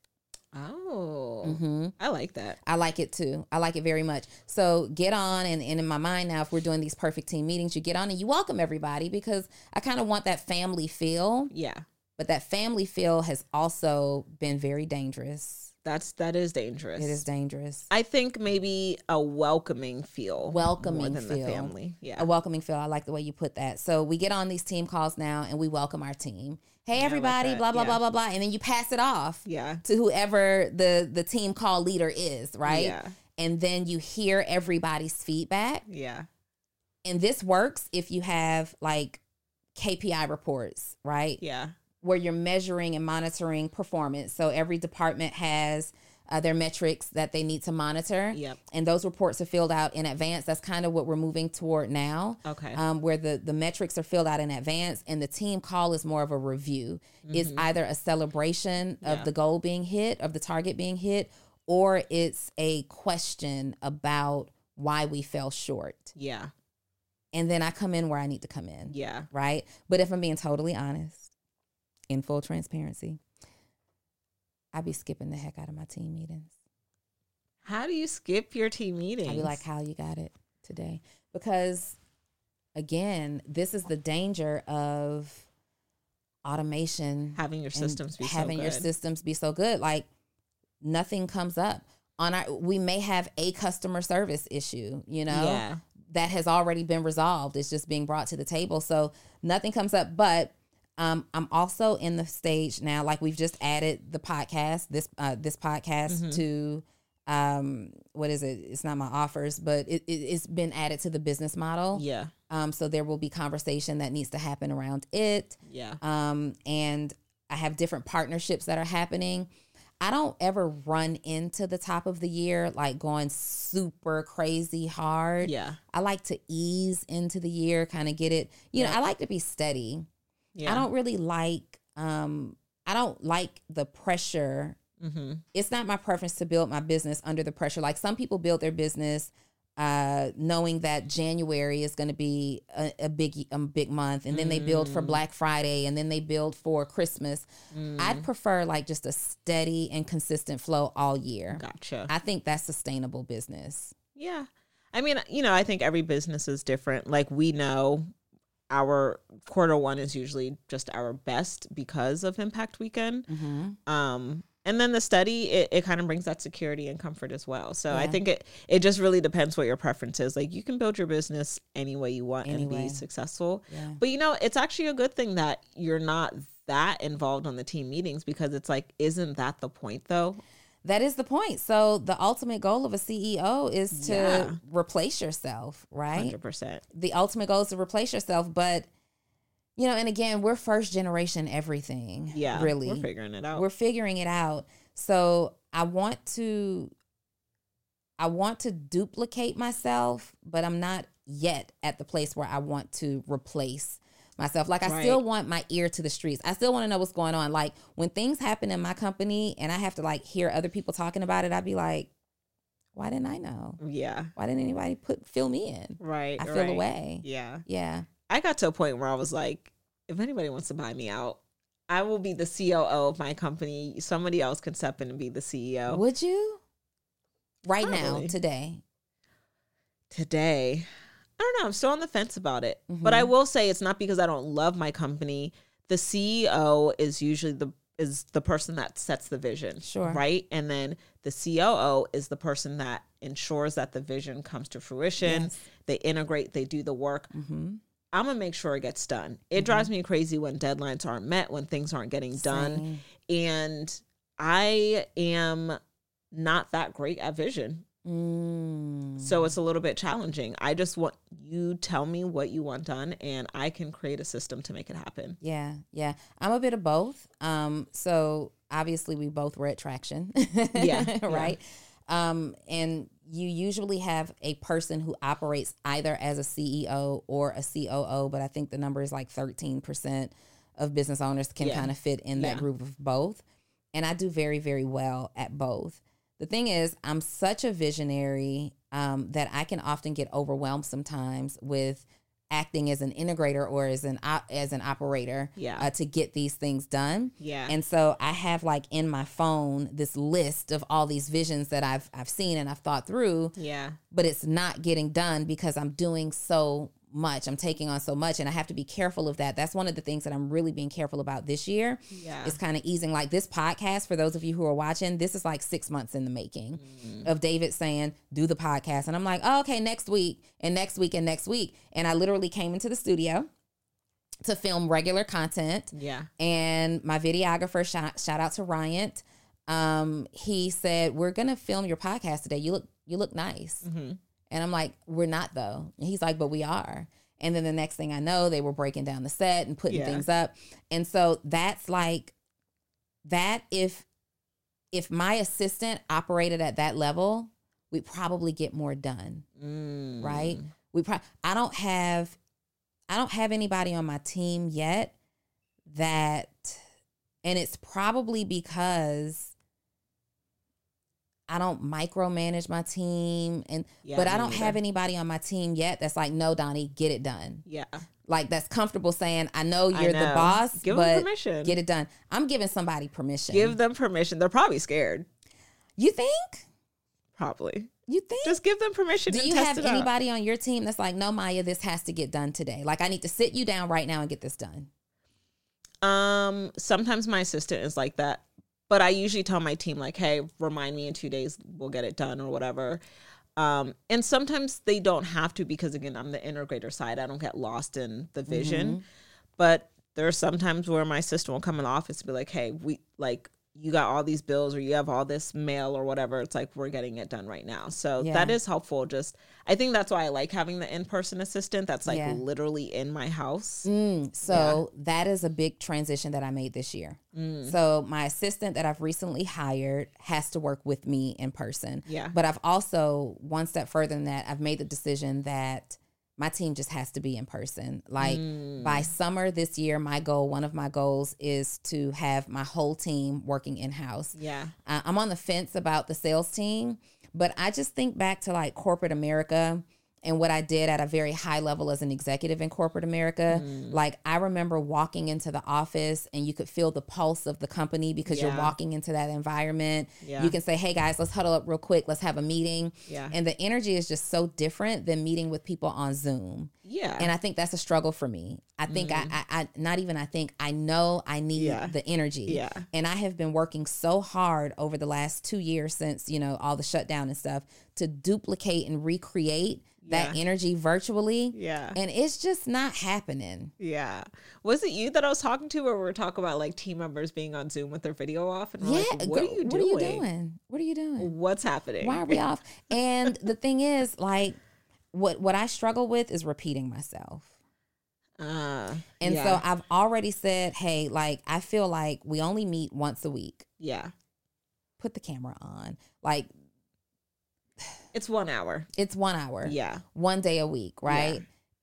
Oh, hmm I like that. I like it too. I like it very much. So get on, and, and in my mind now, if we're doing these perfect team meetings, you get on and you welcome everybody because I kind of want that family feel. Yeah. But that family feel has also been very dangerous. That's, that is dangerous. It is dangerous. I think maybe a welcoming feel. Welcoming more than feel. the family. Yeah. a welcoming feel. I like the way you put that. So we get on these team calls now and we welcome our team. Hey like everybody, that. blah blah Yeah. blah blah blah, and then you pass it off yeah. to whoever the the team call leader is, right? Yeah. And then you hear everybody's feedback. Yeah. And this works if you have like KPI reports, right? Yeah. Where you're measuring and monitoring performance. So every department has uh, their metrics that they need to monitor. Yep. And those reports are filled out in advance. That's kind of what we're moving toward now. Okay. Um, where the, the metrics are filled out in advance and the team call is more of a review. It's either a celebration of Yeah. the goal being hit, of the target being hit, or it's a question about why we fell short. yeah. And then I come in where I need to come in. Yeah. Right. But if I'm being totally honest, in full transparency, I be skipping the heck out of my team meetings. How do you skip your team meetings? I'd be like, how you got it today? Because again, this is the danger of automation having your systems be having so your good. systems be so good. Like nothing comes up on our we may have a customer service issue you know Yeah. that has already been resolved it's just being brought to the table so nothing comes up but um, i'm also in the stage now like we've just added the podcast this uh, this podcast Mm-hmm. to um what is it it's not my offers but it, it, it's been added to the business model Yeah. um so there will be conversation that needs to happen around it Yeah. um, and I have different partnerships that are happening. I don't ever run into the top of the year like going super crazy hard. Yeah. I like to ease into the year, kind of get it. You know, I like to be steady. Yeah. I don't really like um I don't like the pressure. Mm-hmm. It's not my preference to build my business under the pressure. Like some people build their business uh knowing that January is going to be a, a big a big month and then they build for Black Friday and then they build for Christmas. I'd prefer like just a steady and consistent flow all year. Gotcha. I think that's sustainable business. Yeah. I mean, you know, I think every business is different. Like we know our quarter one is usually just our best because of impact weekend. Um and then the study it, it kind of brings that security and comfort as well. So I think it it just really depends what your preference is. Like you can build your business any way you want and be successful. Yeah. But you know, it's actually a good thing that you're not that involved on the team meetings because it's like isn't that the point though? That is the point. So the ultimate goal of a CEO is to Yeah. replace yourself, right? 100%. The ultimate goal is to replace yourself, but you know, and again, we're first generation everything. Yeah. really. We're figuring it out. We're figuring it out. So I want to I want to duplicate myself, but I'm not yet at the place where I want to replace myself. Like I Right. still want my ear to the streets. I still want to know what's going on. Like when things happen in my company and I have to like hear other people talking about it, I'd be like, why didn't I know? yeah. Why didn't anybody put fill me in? Right. I feel right. away. Yeah. Yeah. I got to a point where I was like, if anybody wants to buy me out, I will be the COO of my company. Somebody else can step in and be the CEO. Would you? Right now, today. Today, I don't know. I'm still on the fence about it. But I Mm-hmm. will say it's not because I don't love my company. The CEO is usually the is the person that sets the vision. Sure. Right? And then the COO is the person that ensures that the vision comes to fruition. Yes. They integrate, they do the work. Mm-hmm. I'm gonna make sure it gets done. It drives me crazy when deadlines aren't met, when things aren't getting done. Same. And I am not that great at vision. Mm. So it's a little bit challenging. I just want you tell me what you want done and I can create a system to make it happen. Yeah, yeah. I'm a bit of both. Um, so obviously we both were at Traction. Yeah, right. Um, and you usually have a person who operates either as a CEO or a COO, but I think the number is like 13% of business owners can Yeah. kind of fit in that Yeah. group of both. And I do very, very well at both. The thing is, I'm such a visionary um, that I can often get overwhelmed sometimes with acting as an integrator or as an op- as an operator Yeah. uh, to get these things done. Yeah. And so I have like in my phone this list of all these visions that I've I've seen and I've thought through, yeah. but it's not getting done because I'm doing so much. I'm taking on so much and I have to be careful of that. That's one of the things that I'm really being careful about this year. Yeah. Is kind of easing like this podcast for those of you who are watching, this is like 6 months in the making of David saying, "Do the podcast." And I'm like, oh, "Okay, next week and next week and next week." And I literally came into the studio to film regular content Yeah. and my videographer shout, shout out to Ryan um he said we're gonna film your podcast today you look you look nice and i'm like we're not though and he's like but we are and then the next thing i know they were breaking down the set and putting Yeah. things up and so that's like that if if my assistant operated at that level we'd probably get more done Mm. right? We pro- I don't have I don't have anybody on my team yet that and it's probably because I don't micromanage my team and Yeah, but I don't have anybody on my team yet that's like no Donni get it done. Yeah. Like that's comfortable saying I know you're the know. boss Give but permission. get it done. I'm giving somebody permission. Give them permission. They're probably scared. You think? Probably. You think? Just give them permission. Do you have it out. anybody on your team that's like, no, Maya, this has to get done today? Like, I need to sit you down right now and get this done. Um, sometimes my assistant is like that, but I usually tell my team like, "Hey, remind me in 2 days, we'll get it done or whatever." Um, and sometimes they don't have to because again, I'm the integrator side. I don't get lost in the vision. But there are sometimes where my sister will come in the office and be like, "Hey, we like you got all these bills or you have all this mail or whatever." It's like we're getting it done right now. So Yeah. that is helpful. Just I think that's why I like having the in-person assistant that's like Yeah. literally in my house. Mm, so that is a big transition that I made this year. Mm. So my assistant that I've recently hired has to work with me in person. Yeah. But I've also one step further than that, I've made the decision that my team just has to be in person. Like by Mm. summer this year, my goal, one of my goals is to have my whole team working in house. Yeah. Uh, I'm on the fence about the sales team, but I just think back to like corporate America and what I did at a very high level as an executive in corporate America. Mm. Like I remember walking into the office and you could feel the pulse of the company because you're walking into that environment. Yeah. You can say, "Hey guys, let's huddle up real quick. Let's have a meeting." Yeah. And the energy is just so different than meeting with people on Zoom. Yeah. And I think that's a struggle for me. I think I, I, I, not even I think, I know I need. Yeah. the energy. Yeah. And I have been working so hard over the last two years since, you know, all the shutdown and stuff to duplicate and recreate that Yeah. energy virtually. Yeah. And it's just not happening. Yeah. Was it you that I was talking to where we were talking about like team members being on Zoom with their video off? And yeah. like, what are you what doing? are you doing? What are you doing? What's happening? Why are we off? And the thing is, like, what what I struggle with is repeating myself. Uh, And yeah. so I've already said, hey, like I feel like we only meet once a week. yeah. Put the camera on. Like It's one hour. it's one hour. Yeah. One day a week, right? Yeah.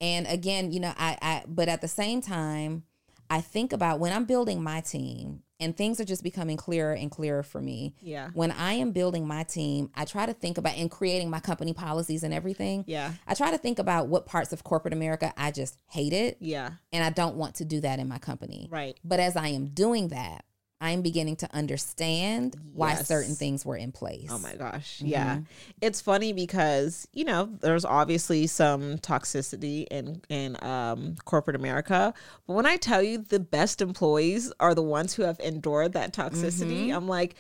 And again, you know, I I but at the same time, I think about when I'm building my team and things are just becoming clearer and clearer for me. Yeah. When I am building my team, I try to think about and creating my company policies and everything. Yeah. I try to think about what parts of corporate America I just hate it Yeah. and I don't want to do that in my company. Right. But as I am doing that, I am beginning to understand why certain things were in place. Oh my gosh. Mm-hmm. Yeah. It's funny because, you know, there's obviously some toxicity in in um corporate America, but when I tell you the best employees are the ones who have endured that toxicity, Mm-hmm. I'm like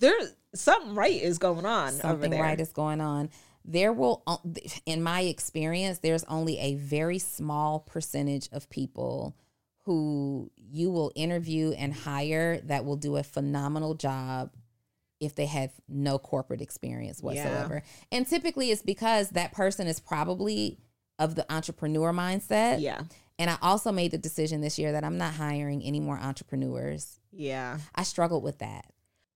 there's something right is going on over Something right is going on. There will, in my experience, there's only a very small percentage of people who you will interview and hire that will do a phenomenal job if they have no corporate experience whatsoever. And typically it's because that person is probably of the entrepreneur mindset. yeah. And I also made the decision this year that I'm not hiring any more entrepreneurs. Yeah. I struggled with that.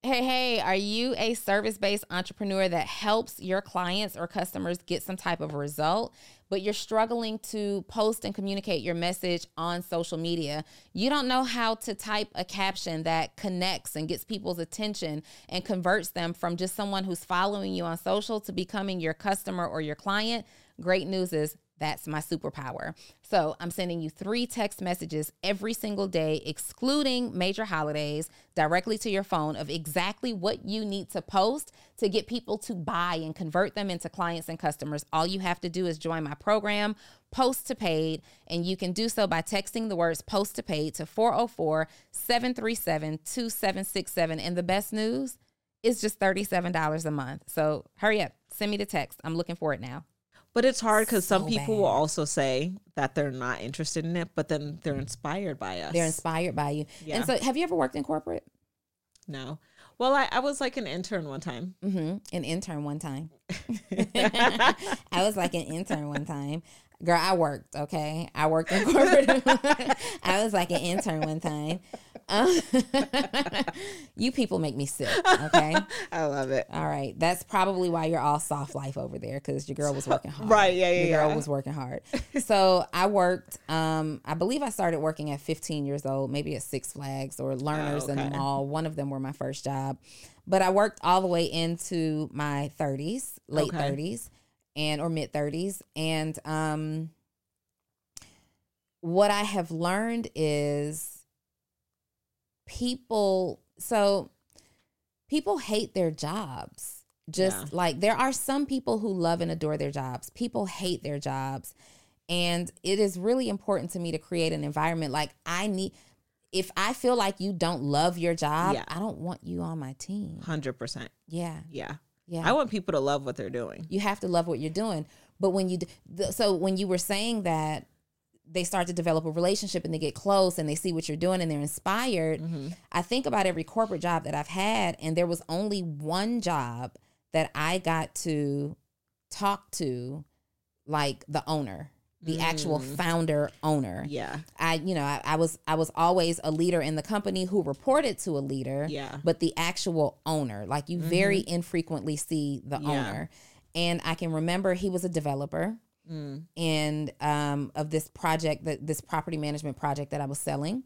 Hey, hey, are you a service based entrepreneur that helps your clients or customers get some type of result, but you're struggling to post and communicate your message on social media? You don't know how to type a caption that connects and gets people's attention and converts them from just someone who's following you on social to becoming your customer or your client? Great news is that's my superpower. So I'm sending you three text messages every single day, excluding major holidays, directly to your phone of exactly what you need to post to get people to buy and convert them into clients and customers. All you have to do is join my program, Post to Paid, and you can do so by texting the words Post to Paid to 404 737 2767. And the best news is just $37 a month. So hurry up, send me the text. I'm looking for it now. But it's hard because some So people will also say that they're not interested in it, but then they're inspired by us. They're inspired by you. Yeah. And so, have you ever worked in corporate? No. Well, I, I was like an intern one time. Mm-hmm. An intern one time. I was like an intern one time. Girl, I worked, okay? I worked in corporate. I was like an intern one time. Um, you people make me sick, okay? I love it. All right. That's probably why you're all soft life over there because your girl was working hard. Right, yeah, yeah, Your girl yeah. was working hard. so I worked, um, I believe I started working at 15 years old, maybe at Six Flags or Learners in the mall. One of them were my first job. But I worked all the way into my 30s, late Okay. 30s, and or mid 30s. And um, what I have learned is people so people hate their jobs just Yeah. like there are some people who love and adore their jobs people hate their jobs and it is really important to me to create an environment like i need if I feel like you don't love your job, Yeah. I don't want you on my team. 100%. Yeah. Yeah. Yeah. I want people to love what they're doing. you have to love what you're doing. But when you, so when you were saying that they start to develop a relationship and they get close and they see what you're doing and they're inspired, mm-hmm. I think about every corporate job that I've had, and there was only one job that I got to talk to, like the owner, the actual founder owner. Yeah. I, you know, I, I was I was always a leader in the company who reported to a leader. Yeah. But the actual owner, like you very infrequently see the Yeah. owner. And I can remember he was a developer Mm. and um, of this project that this property management project that I was selling.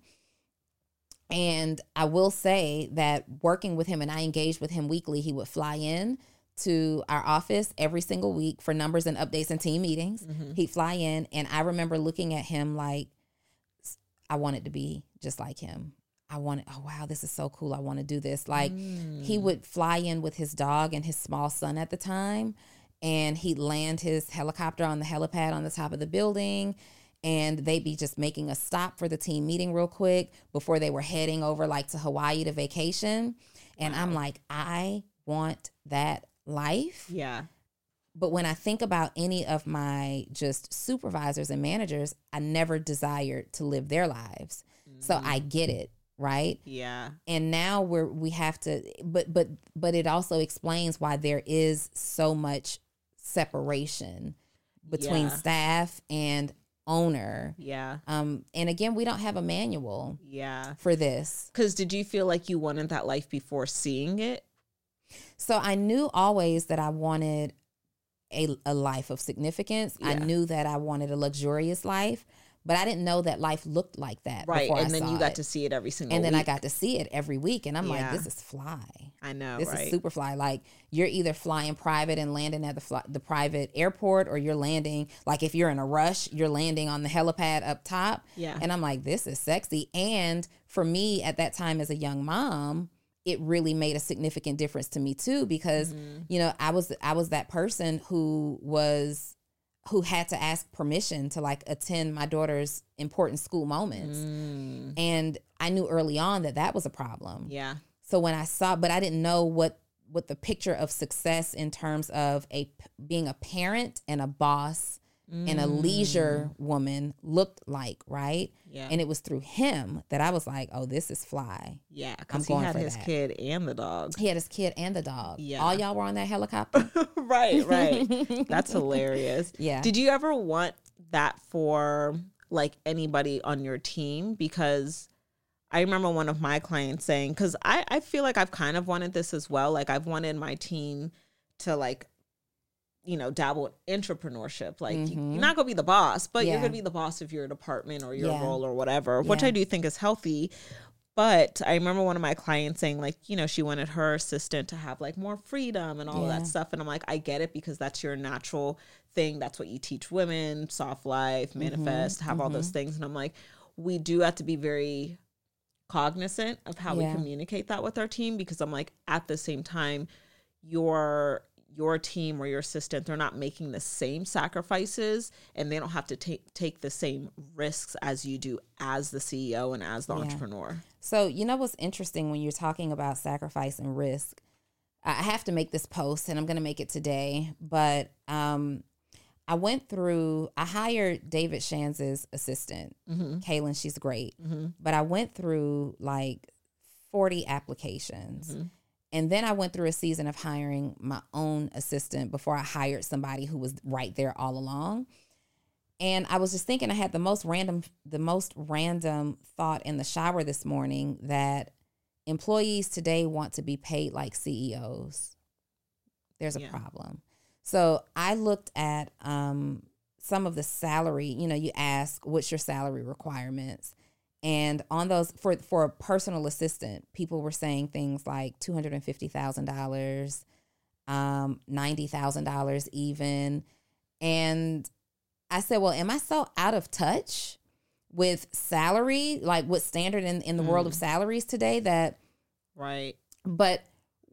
And I will say that working with him and I engaged with him weekly, he would fly in to our office every single week for numbers and updates and team meetings. Mm-hmm. He'd fly in and I remember looking at him like I wanted to be just like him. I wanted, oh wow, this is so cool. I want to do this. Like he mm. would fly in with his dog and his small son at the time, and he'd land his helicopter on the helipad on the top of the building. And they'd be just making a stop for the team meeting real quick before they were heading over like to Hawaii to vacation. And I'm like, I want that life. Yeah. But when I think about any of my just supervisors and managers, I never desired to live their lives. So I get it, right? Yeah. And now we're we have to but but but it also explains why there is so much separation between Yeah. staff and owner. Yeah. Um and again, we don't have a manual Yeah. for this. Because did you feel like you wanted that life before seeing it? So I knew always that I wanted a, a life of significance. I knew that I wanted a luxurious life, but I didn't know that life looked like that. Right. before And I then you got it. to see it every single day. and then I got to see it every week, and I'm Yeah. like, this is fly. I know. This right. is super fly. Like you're either flying private and landing at the fly, the private airport, or you're landing like if you're in a rush, you're landing on the helipad up top. Yeah. And I'm like, this is sexy. And for me at that time as a young mom, it really made a significant difference to me too because Mm-hmm. you know I was I was that person who was who had to ask permission to like attend my daughter's important school moments. And I knew early on that that was a problem. Mm. Yeah. So when I saw, but I didn't know what what the picture of success in terms of a being a parent and a boss and a leisure woman looked like, right? Mm. Yeah. And it was through him that I was like, oh, this is fly. Yeah. Because he going had for his that. kid and the dog. He had his kid and the dog. Yeah. All y'all were on that helicopter. right. Right. That's hilarious. Yeah. Did you ever want that for like anybody on your team? Because I remember one of my clients saying, because I, I feel like I've kind of wanted this as well. Like I've wanted my team to like, you know, dabble in entrepreneurship. Like you- you're not gonna be the boss, but you're Mm-hmm. Gonna be the boss of your department or your Yeah. role or whatever, which I do think is healthy. But I remember one of my clients saying, like, you know, she wanted her assistant to have like more freedom and all Yeah. that stuff. And I'm like, I get it because that's your natural thing. That's what you teach women, soft life, Mm-hmm. manifest, have all those things. And I'm like, we do have to be very cognizant of how Yeah. we communicate that with our team because I'm like, at the same time, your your team or your assistant they're not making the same sacrifices and they don't have to take take the same risks as you do as the CEO and as the Yeah. entrepreneur. So, you know what's interesting when you're talking about sacrifice and risk? I have to make this post and I'm going to make it today, but um, I went through, I hired David Shanz's assistant, mm-hmm. Kaylin. She's great. Mm-hmm. But I went through like 40 applications. Mm-hmm. And then I went through a season of hiring my own assistant before I hired somebody who was right there all along. And I was just thinking I had the most random the most random thought in the shower this morning that employees today want to be paid like CEOs. There's a Yeah. problem. So I looked at um, some of the salary, you know, you ask what's your salary requirements. And on those for for a personal assistant, people were saying things like two hundred and fifty thousand dollars, um, ninety thousand dollars even. And I said, Well, am I so out of touch with salary, like what's standard in, in the world of salaries today that Right. but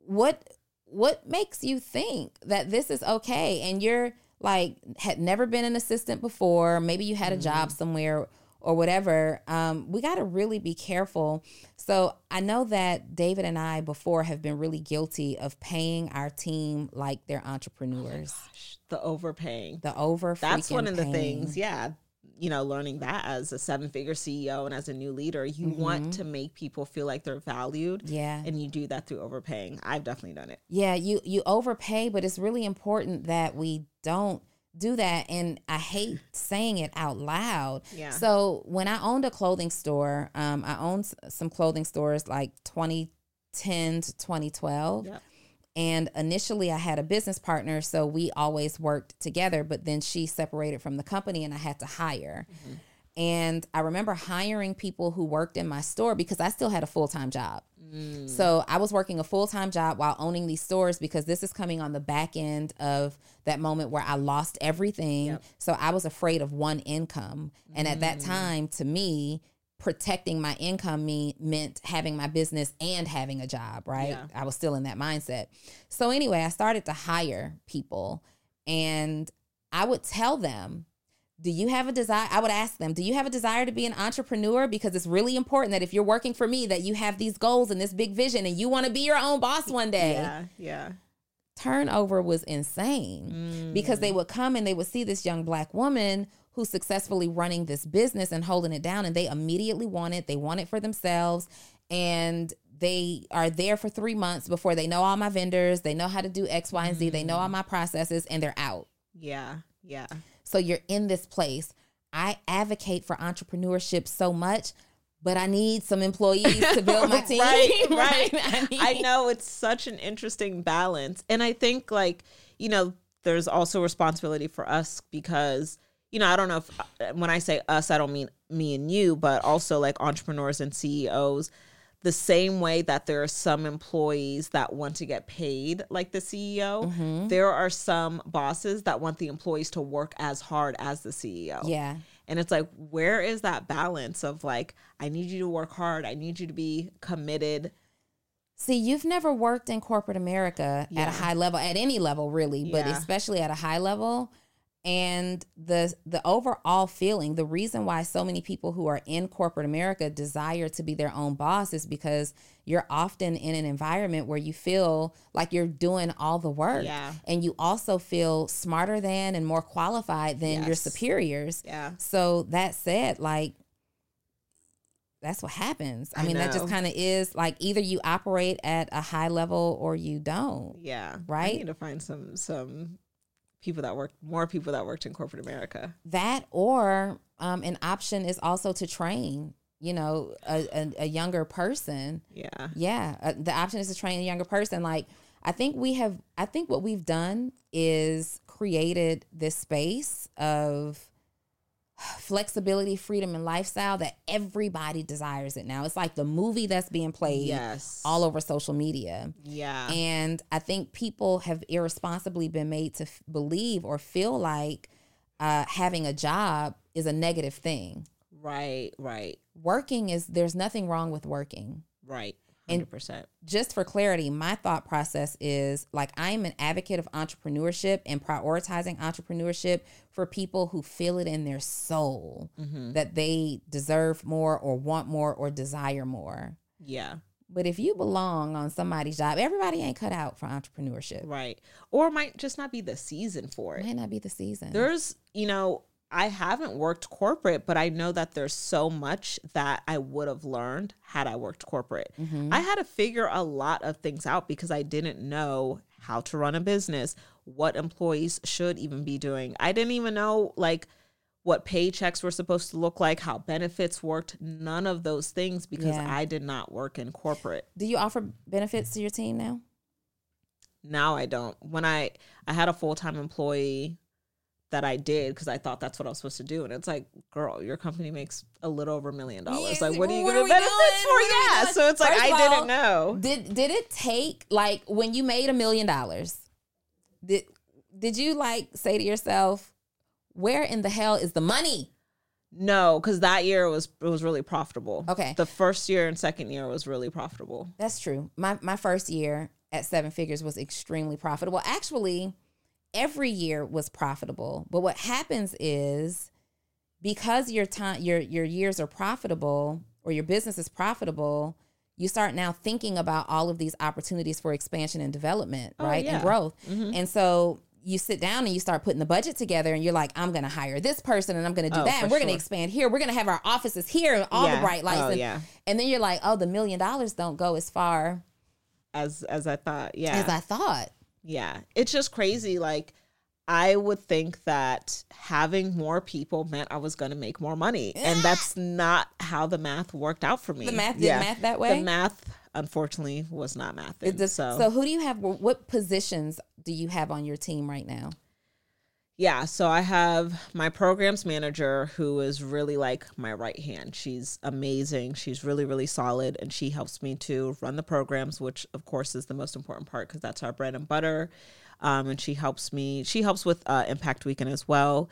what what makes you think that this is okay and you're like had never been an assistant before maybe you had a job somewhere or whatever, um, we got to really be careful. So I know that David and I before have been really guilty of paying our team like they're entrepreneurs. Gosh, the overpaying. the over That's one of the paying. things. Yeah. You know, learning that as a seven figure CEO and as a new leader, you want to make people feel like they're valued. Mm-hmm. Yeah. And you do that through overpaying. I've definitely done it. Yeah, you you overpay, but it's really important that we don't do that and I hate saying it out loud. Yeah. So when I owned a clothing store, um I owned some clothing stores like 2010 to 2012. Yep. And initially I had a business partner, so we always worked together, but then she separated from the company and I had to hire. And I remember hiring people who worked in my store because I still had a full time job. So I was working a full time job while owning these stores because this is coming on the back end of that moment where I lost everything. So I was afraid of one income. And at that mm. time, to me, protecting my income me, meant having my business and having a job, right? Yeah. I was still in that mindset. So anyway, I started to hire people and I would tell them, do you have a desire? I would ask them, do you have a desire to be an entrepreneur? Because it's really important that if you're working for me, that you have these goals and this big vision and you want to be your own boss one day. Yeah. Yeah. Turnover was insane because they mm. would come and they would see this young black woman who's successfully running this business and holding it down and they immediately want it. They want it for themselves and they are there for three months before they know all my vendors, they know how to do X, Y, and Z, they know all mm. my processes, and they're out. Yeah. Yeah. So you're in this place. I advocate for entrepreneurship so much, but I need some employees to build my team. right, right. I, I know it's such an interesting balance. And I think like, you know, there's also responsibility for us because, you know, I don't know if uh, when I say us, I don't mean me and you, but also like entrepreneurs and CEOs. The same way that there are some employees that want to get paid like the CEO, Mm-hmm. there are some bosses that want the employees to work as hard as the CEO. Yeah. And it's like, where is that balance of like, I need you to work hard, I need you to be committed. See, you've never worked in corporate America at a high level, at any level really, but Yeah. especially at a high level. And the the overall feeling, the reason why so many people who are in corporate America desire to be their own boss is because you're often in an environment where you feel like you're doing all the work. Yeah. And you also feel smarter than and more qualified than your superiors. Yeah. So that said, like that's what happens. I, I mean, that just kind of is like either you operate at a high level or you don't. Yeah. I Right? need to find some some people that work more people that worked in corporate America. That or um, an option is also to train. You know, a, a, a younger person. Yeah. Yeah, uh, the option is to train a younger person. Like I think we have. I think what we've done is created this space of flexibility, freedom, and lifestyle that everybody desires it now. It's like the movie that's being played Yes. all over social media. Yeah. And I think people have irresponsibly been made to f- believe or feel like uh, having a job is a negative thing. right, right, Working is, there's nothing wrong with working. right. And- Hundred percent. Just for clarity, my thought process is like I'm an advocate of entrepreneurship and prioritizing entrepreneurship for people who feel it in their soul mm-hmm. that they deserve more or want more or desire more. Yeah. But if you belong on somebody's job, everybody ain't cut out for entrepreneurship. Right. Or might just not be the season for It it. might not be the season. There's, you know, I haven't worked corporate, but I know that there's so much that I would have learned had I worked corporate. Mm-hmm. I had to figure a lot of things out because I didn't know how to run a business, what employees should even be doing. I didn't even know like what paychecks were supposed to look like, how benefits worked, none of those things because Yeah. I did not work in corporate. Do you offer benefits to your team now? now I don't. When I I had a full time employee that I did because I thought that's what I was supposed to do, and it's like, girl, your company makes a little over a million dollars. Like, what are you gonna are we for? Yeah, so it's like First I didn't know. Did did it take like when you made a million dollars? Did did you like say to yourself, where in the hell is the money? No, because that year was it was really profitable. Okay. the first year and second year was really profitable. That's true. My my first year at seven figures was extremely profitable. Actually, every year was profitable. But what happens is because your time your your years are profitable or your business is profitable, you start now thinking about all of these opportunities for expansion and development, Oh, right? yeah. And growth. Mm-hmm. And so you sit down and you start putting the budget together and you're like, I'm gonna hire this person and I'm gonna do Oh, that. And we're gonna expand here. We're gonna have our offices here and all Yeah. the bright lights. Oh, and, yeah. and then you're like, oh, the million dollars don't go as far As as I thought. Yeah. as I thought. Yeah. It's just crazy. Like, I would think that having more people meant I was going to make more money. And that's not how the math worked out for me. The math didn't math that way? The math, unfortunately, was not math. So, so who do you have what positions do you have on your team right now? Yeah. So I have my programs manager who is really like my right hand. She's amazing. She's really, really solid. And she helps me to run the programs, which, of course, is the most important part because that's our bread and butter. um, and she helps me. She helps with uh, Impact Weekend as well.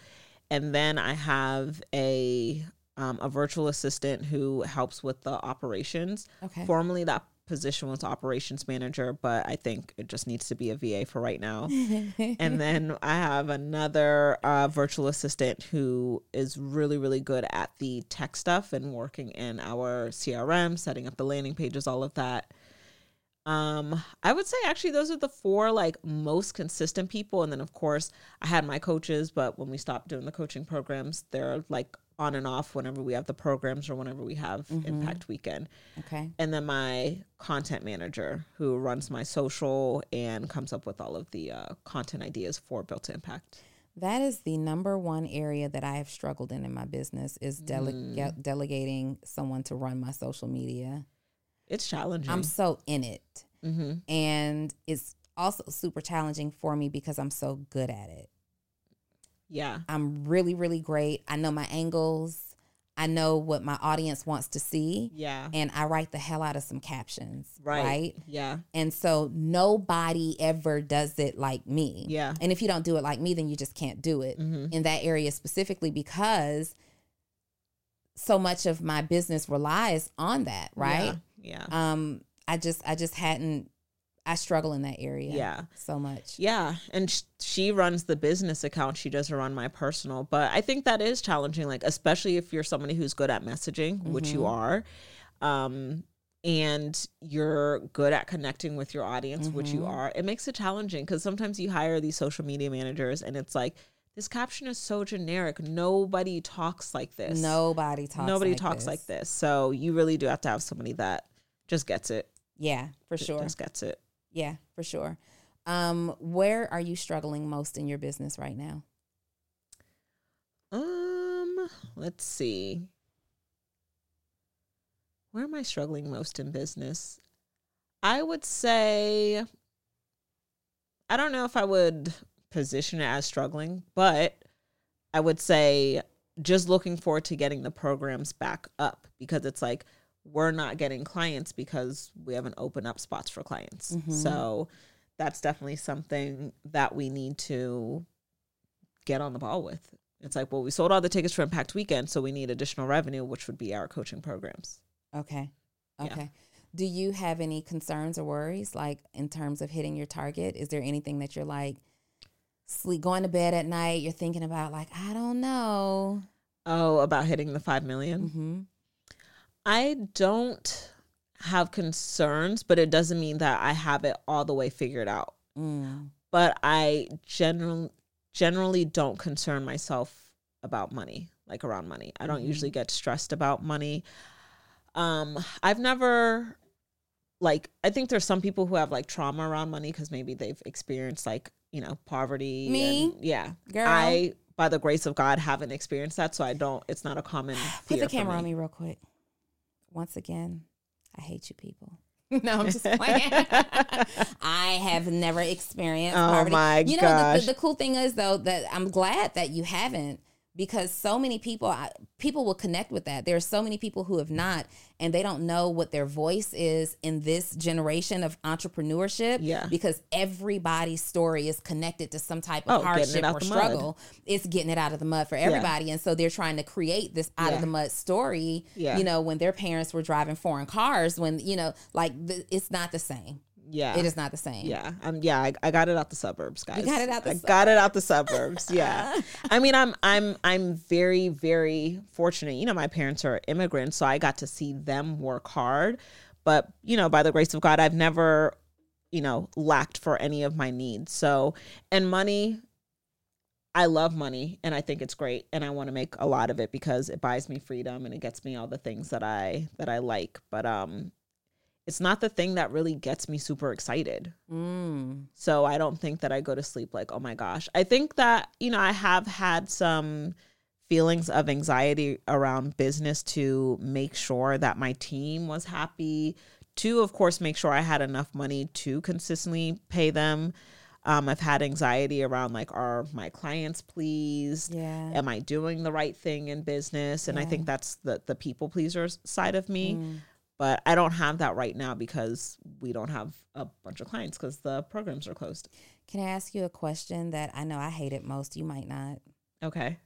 And then I have a um, a virtual assistant who helps with the operations. Okay. Formerly, that position was operations manager, but I think it just needs to be a VA for right now. and then I have another uh, virtual assistant who is really, really good at the tech stuff and working in our CRM, setting up the landing pages, all of that. Um, I would say actually those are the four like most consistent people. And then of course I had my coaches, but when we stopped doing the coaching programs, they're like on and off whenever we have the programs or whenever we have Impact Weekend. Okay. And then my content manager who runs my social and comes up with all of the uh, content ideas for Built to Impact. That is the number one area that I have struggled in in my business is dele- Mm. delegating someone to run my social media. It's challenging. I'm so in it. mm-hmm. And it's also super challenging for me because I'm so good at it. Yeah. I'm really, really great. I know my angles. I know what my audience wants to see. Yeah. And I write the hell out of some captions. Right. right? Yeah. And so nobody ever does it like me. Yeah. And if you don't do it like me, then you just can't do it Mm-hmm. in that area specifically because so much of my business relies on that, right? Yeah. Um I just I just hadn't I struggle in that area. Yeah. So much. Yeah, and sh- she runs the business account. She doesn't run my personal, but I think that is challenging. Like especially if you're somebody who's good at messaging, which you are, um, and you're good at connecting with your audience, which you are. It makes it challenging because sometimes you hire these social media managers, and it's like this caption is so generic. Nobody talks like this. Nobody talks nobody like talks this. like this. So you really do have to have somebody that just gets it. Yeah, for sure. Just gets it. Yeah, for sure. Um, where are you struggling most in your business right now? Um, let's see. Where am I struggling most in business? I would say I don't know if I would position it as struggling, but I would say just looking forward to getting the programs back up because it's like we're not getting clients because we haven't opened up spots for clients. So that's definitely something that we need to get on the ball with. It's like, well, we sold all the tickets for Impact Weekend, so we need additional revenue, which would be our coaching programs. Okay. Yeah. Okay. Do you have any concerns or worries like in terms of hitting your target? Is there anything that you're like sleep going to bed at night, you're thinking about like, I don't know. Oh, about hitting the 5 million? Mm-hmm. I don't have concerns, but it doesn't mean that I have it all the way figured out. Mm. But I generally generally don't concern myself about money, like around money. I don't usually get stressed about money. Um, I've never like I think there's some people who have like trauma around money because maybe they've experienced like, you know, poverty. Me? and- yeah. Girl. I by the grace of God haven't experienced that, so I don't it's not a common Put the camera on me real quick. Once again, I hate you people. no, I'm just playing. I have never experienced Oh poverty. my you know, the, the, the cool thing is though that I'm glad that you haven't because so many people I, people will connect with that. There are so many people who have not and they don't know what their voice is in this generation of entrepreneurship Yeah. because everybody's story is connected to some type of Oh, hardship or the mud. struggle. It's getting it out of the mud for everybody and so they're trying to create this out Yeah. of the mud story Yeah. you know when their parents were driving foreign cars when you know like the, it's not the same Yeah. It is not the same. Yeah, um, yeah, I, I got it out the suburbs, guys. got it out the I got it out the suburbs. Yeah, I mean, I'm I'm I'm very very fortunate. You know, my parents are immigrants, so I got to see them work hard. But you know, by the grace of God, I've never, you know, lacked for any of my needs. So, and money, I love money, and I think it's great, and I want to make a lot of it because it buys me freedom and it gets me all the things that I that I like. But um, it's not the thing that really gets me super excited. Mm. So I don't think that I go to sleep like, oh my gosh. I think that, you know, I have had some feelings of anxiety around business to make sure that my team was happy, to, of course, make sure I had enough money to consistently pay them. Um, I've had anxiety around like, are my clients pleased? Yeah. Am I doing the right thing in business? And I think that's the the people pleaser side of me Mm. But I don't have that right now because we don't have a bunch of clients because the programs are closed. Can I ask you a question that I know I hate it most? You might not. Okay.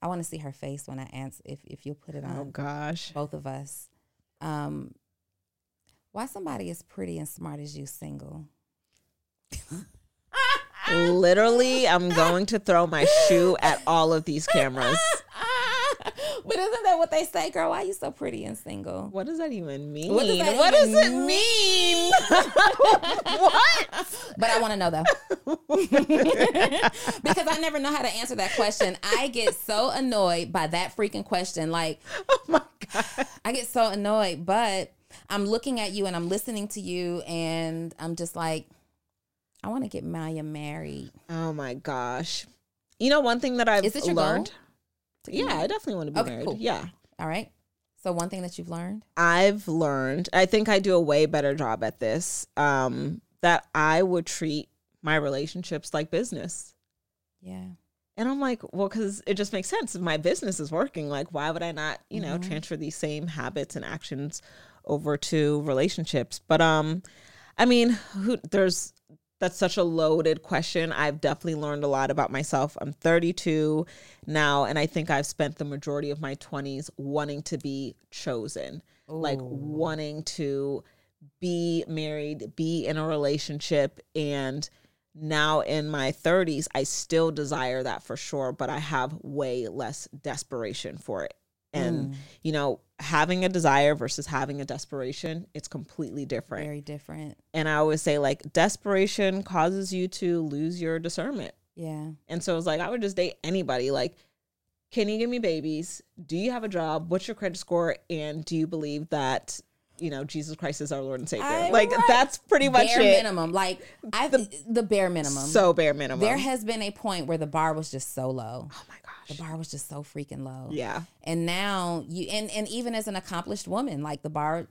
I want to see her face when I answer. If if you'll put it on Oh gosh. both of us. Um, why somebody as pretty and smart as you single? Literally, I'm going to throw my shoe at all of these cameras. but isn't that what they say, girl? Why are you so pretty and single? What does that even mean? What does that What does it mean? what? But I want to know though, because I never know how to answer that question. I get so annoyed by that freaking question. Like, Oh my god. I get so annoyed, but I'm looking at you and I'm listening to you, and I'm just like, I want to get Maya married. Oh my gosh. You know one thing that I've Is your learned? goal? To get Yeah, I definitely want to be Okay, married. cool. Yeah. All right. So one thing that you've learned. I've learned, I think I do a way better job at this, um, that I would treat my relationships like business. Yeah. And I'm like, well, because it just makes sense. If my business is working, like, why would I not, you know, transfer these same habits and actions over to relationships? But um, I mean, who there's that's such a loaded question. I've definitely learned a lot about myself. I'm 32 now, and I think I've spent the majority of my 20s wanting to be chosen, like wanting to be married, be in a relationship, and now in my 30s, I still desire that for sure, but I have way less desperation for it. And, mm. you know, having a desire versus having a desperation, it's completely different. Very different. And I always say, like, desperation causes you to lose your discernment. Yeah. And so it's like, I would just date anybody. Like, can you give me babies? Do you have a job? What's your credit score? And do you believe that, you know, Jesus Christ is our Lord and Savior? I- like, right. that's pretty much bare it. minimum. Like I the, bare minimum. So bare minimum. there has been a point where the bar was just so low. oh my gosh. The bar was just so freaking low. Yeah. And now you and and even as an accomplished woman, like the bar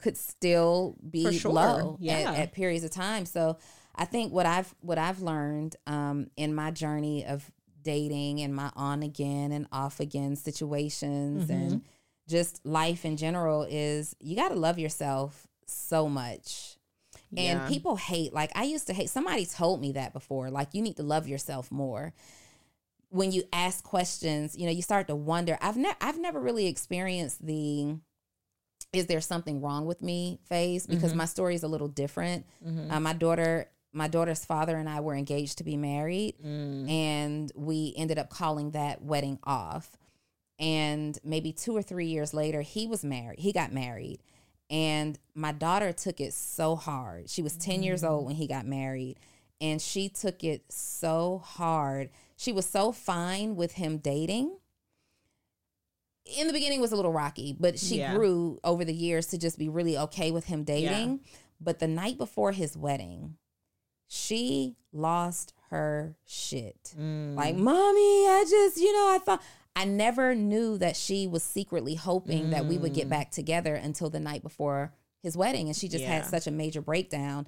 could still be sure. low Yeah. at, at periods of time. So I think what I've what I've learned um, in my journey of dating and my on again and off again situations Mm-hmm. and just life in general is you got to love yourself so much. And Yeah. people hate, like I used to hate, somebody told me that before, like you need to love yourself more. When you ask questions, you know, you start to wonder. I've never I've never really experienced the is there something wrong with me phase because mm-hmm. my story is a little different. Mm-hmm. Uh, my daughter my daughter's father and I were engaged to be married mm. and we ended up calling that wedding off. And maybe 2 or 3 years later he was married. He got married. And my daughter took it so hard. She was 10 years old when he got married. And she took it so hard. She was so fine with him dating. In the beginning it was a little rocky, but she Yeah. grew over the years to just be really okay with him dating. But the night before his wedding, she lost her shit. Mm. Like, mommy, I just, you know, I thought I never knew that she was secretly hoping that we would get back together until the night before his wedding. And she just had such a major breakdown.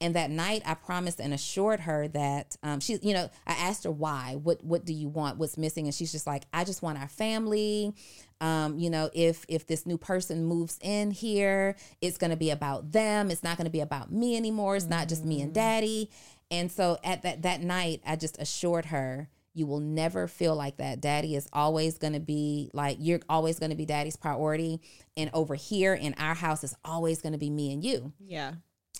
And that night, I promised and assured her that um, she, you know, I asked her why. What What do you want? What's missing? And she's just like, I just want our family. Um, you know, if if this new person moves in here, it's going to be about them. It's not going to be about me anymore. It's not just me and daddy. And so at that that night, I just assured her, you will never feel like that. Daddy is always going to be like you're always going to be daddy's priority, and over here in our house is always going to be me and you. Yeah.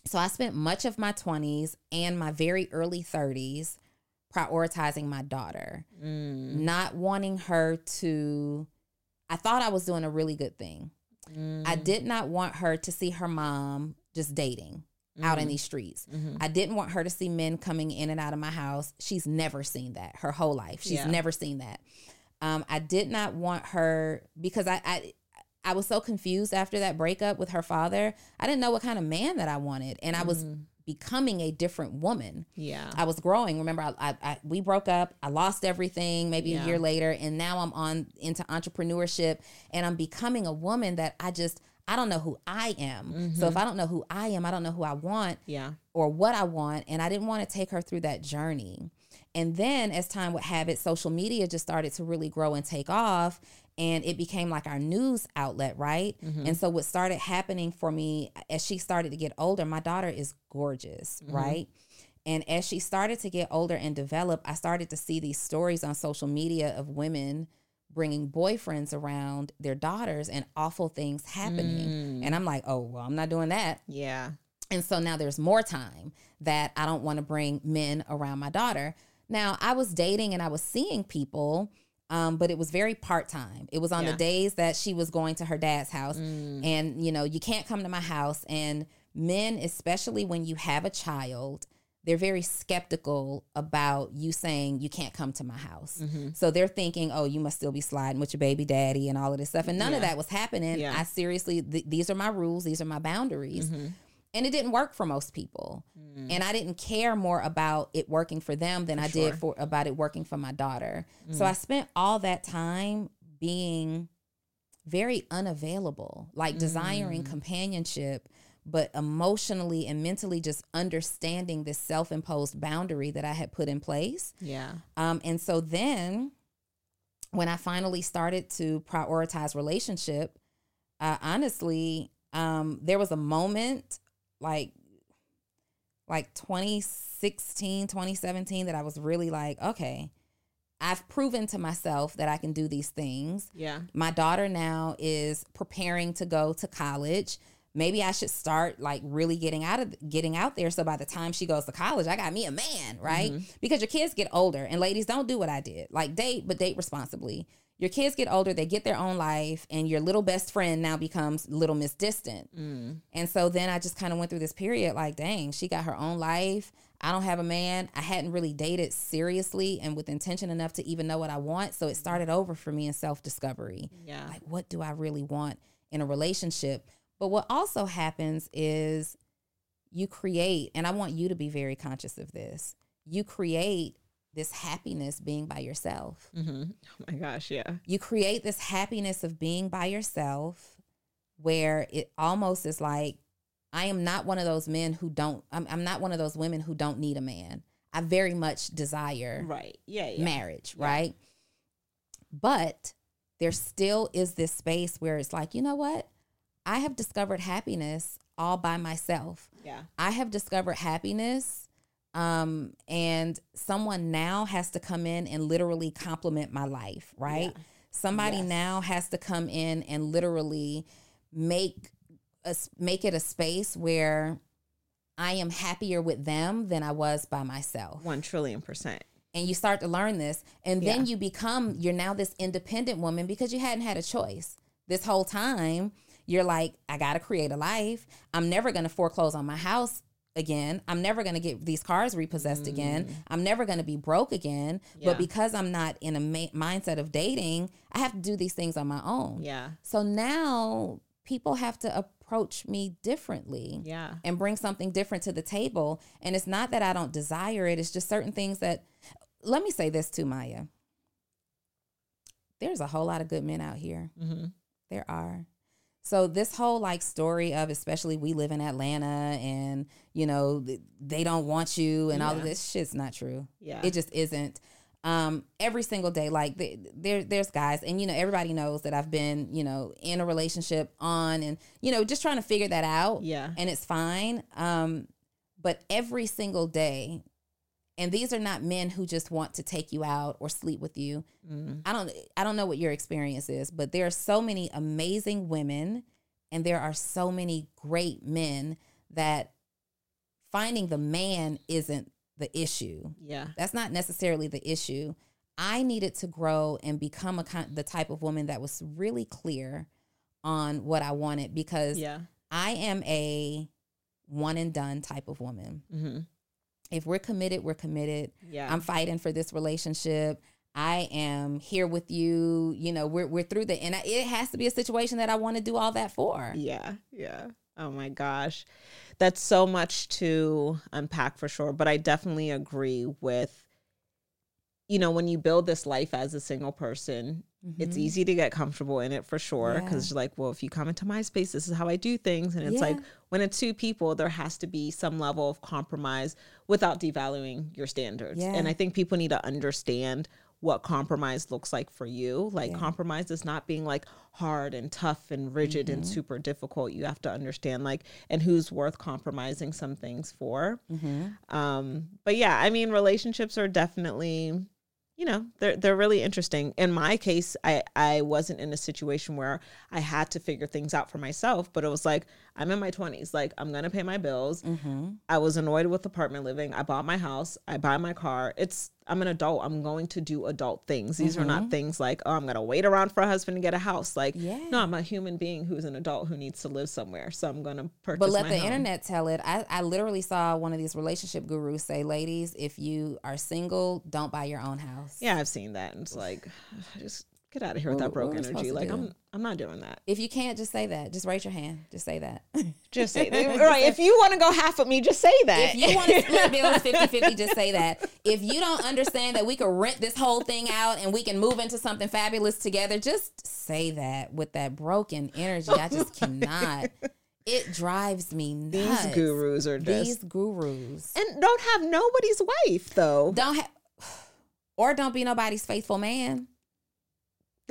So I spent much of my 20s and my very early 30s prioritizing my daughter, Mm. not wanting her to. I thought I was doing a really good thing. Mm. I did not want her to see her mom just dating out in these streets. Mhm. I didn't want her to see men coming in and out of my house. She's never seen that her whole life. She's Yeah. never seen that. Um, I did not want her because I, I I was so confused after that breakup with her father. I didn't know what kind of man that I wanted, and I was Mm. becoming a different woman. Yeah. I was growing. Remember, I, I, I we broke up. I lost everything. Maybe Yeah. a year later, and now I'm on into entrepreneurship, and I'm becoming a woman that I just I don't know who I am. So if mm-hmm. I don't know who I am, I don't know who I want yeah. or what I want. And I didn't want to take her through that journey. And then as time would have it, social media just started to really grow and take off. And it became like our news outlet, right? Mm-hmm. And so what started happening for me as she started to get older, my daughter is gorgeous, mm-hmm. right? And as she started to get older and develop, I started to see these stories on social media of women bringing boyfriends around their daughters and awful things happening. And I'm like, oh, well, I'm not doing that. Yeah. And so now there's more time that I don't want to bring men around my daughter. Now, I was dating and I was seeing people, um, but it was very part time. It was on Yeah. the days that she was going to her dad's house. And, you know, you can't come to my house. And men, especially when you have a child, they're very skeptical about you saying you can't come to my house. Mm-hmm. So they're thinking, oh, you must still be sliding with your baby daddy and all of this stuff. And none of that was happening. Yeah. I seriously, th- these are my rules, these are my boundaries Mm-hmm. and it didn't work for most people and i didn't care more about it working for them than i sure. did for about it working for my daughter so i spent all that time being very unavailable like desiring companionship but emotionally and mentally just understanding this self-imposed boundary that i had put in place Yeah. um, and so then when I finally started to prioritize relationship, uh, honestly, um, there was a moment like like 2016, 2017 that I was really like, okay, I've proven to myself that I can do these things. Yeah. My daughter now is preparing to go to college. Maybe I should start like really getting out of getting out there so by the time she goes to college, I got me a man, right? Mm-hmm. Because your kids get older and ladies don't do what I did. Like date, but date responsibly. Your kids get older, they get their own life, and your little best friend now becomes little Miss Distant. Mm. And so then I just kind of went through this period like, dang, she got her own life. I don't have a man. I hadn't really dated seriously and with intention enough to even know what I want. So it started over for me in self discovery. Yeah. Like, what do I really want in a relationship? But what also happens is you create, and I want you to be very conscious of this, you create this happiness being by yourself. Mm-hmm. Oh my gosh. Yeah. You create this happiness of being by yourself where it almost is like, I am not one of those men who don't, I'm, I'm not one of those women who don't need a man. I very much desire Right. Yeah. Yeah. marriage, right? But there still is this space where it's like, you know what? I have discovered happiness all by myself. Yeah. I have discovered happiness um and someone now has to come in and literally compliment my life, right? Somebody Yes. now has to come in and literally make us make it a space where I am happier with them than I was by myself One trillion percent. and you start to learn this and then Yeah. you become you're now this independent woman because you hadn't had a choice this whole time you're like i gotta create a life i'm never gonna foreclose on my house again i'm never gonna get these cars repossessed again i'm never gonna be broke again Mm. Yeah. but because i'm not in a ma- mindset of dating i have to do these things on my own Yeah. so now people have to approach me differently Yeah. and bring something different to the table. And it's not that I don't desire it, it's just certain things that, let me say this too, Maya. There's a whole lot of good men out here. Mm-hmm. There are. So this whole like story of especially we live in Atlanta and you know they don't want you and all of this shit's not true. Yeah. It just isn't. Um, every single day, like there, there's guys, and you know everybody knows that I've been, you know, in a relationship on, and you know, just trying to figure that out. Yeah. and it's fine. Um, but every single day, and these are not men who just want to take you out or sleep with you. Mm. I don't, I don't know what your experience is, but there are so many amazing women, and there are so many great men that finding the man isn't the issue. Yeah. That's not necessarily the issue. I needed to grow and become a kind, the type of woman that was really clear on what I wanted because Yeah. I am a one and done type of woman. Mm-hmm. If we're committed, we're committed. Yeah. I'm fighting for this relationship. I am here with you. You know, we're we're through the and I, it has to be a situation that I want to do all that for. Yeah, yeah. Oh my gosh. That's so much to unpack for sure. But I definitely agree with, you know, when you build this life as a single person, it's Mhm. easy to get comfortable in it for sure. Yeah. Cause you're like, well, if you come into my space, this is how I do things. And it's like, when it's two people, there has to be some level of compromise without devaluing your standards. Yeah. And I think people need to understand what compromise looks like for you. Like Yeah. compromise is not being like hard and tough and rigid and Mm-hmm. super difficult. You have to understand like and who's worth compromising some things for. Mm-hmm. Um, but yeah, I mean relationships are definitely you know they're they're really interesting. In my case i i wasn't in a situation where i had to figure things out for myself but it was like i'm in my 20s like i'm gonna pay my bills. Mm-hmm. i was annoyed with apartment living. I bought my house. I buy my car. It's i'm an adult. I'm going to do adult things. These are not things like oh i'm gonna wait around for a husband to get a house. Like Yeah. no i'm a human being who's an adult who needs to live somewhere. So i'm gonna purchase But let the home. internet tell it. I, I literally saw one of these relationship gurus say, ladies, if you are single, don't buy your own house. yeah i've seen that. And it's like just get out of here with that broke energy like i'm i'm not doing that If you can't, just say that. Just raise your hand. Just say that. Just say that. right. If you want to go half with me, just say that. If you want to split bills 50 50, just say that. If you don't understand that we could rent this whole thing out and we can move into something fabulous together, just say that with that broken energy. I just oh cannot. It drives me nuts. These gurus are just These gurus. and don't have nobody's wife though. Don't have, or don't be nobody's faithful man.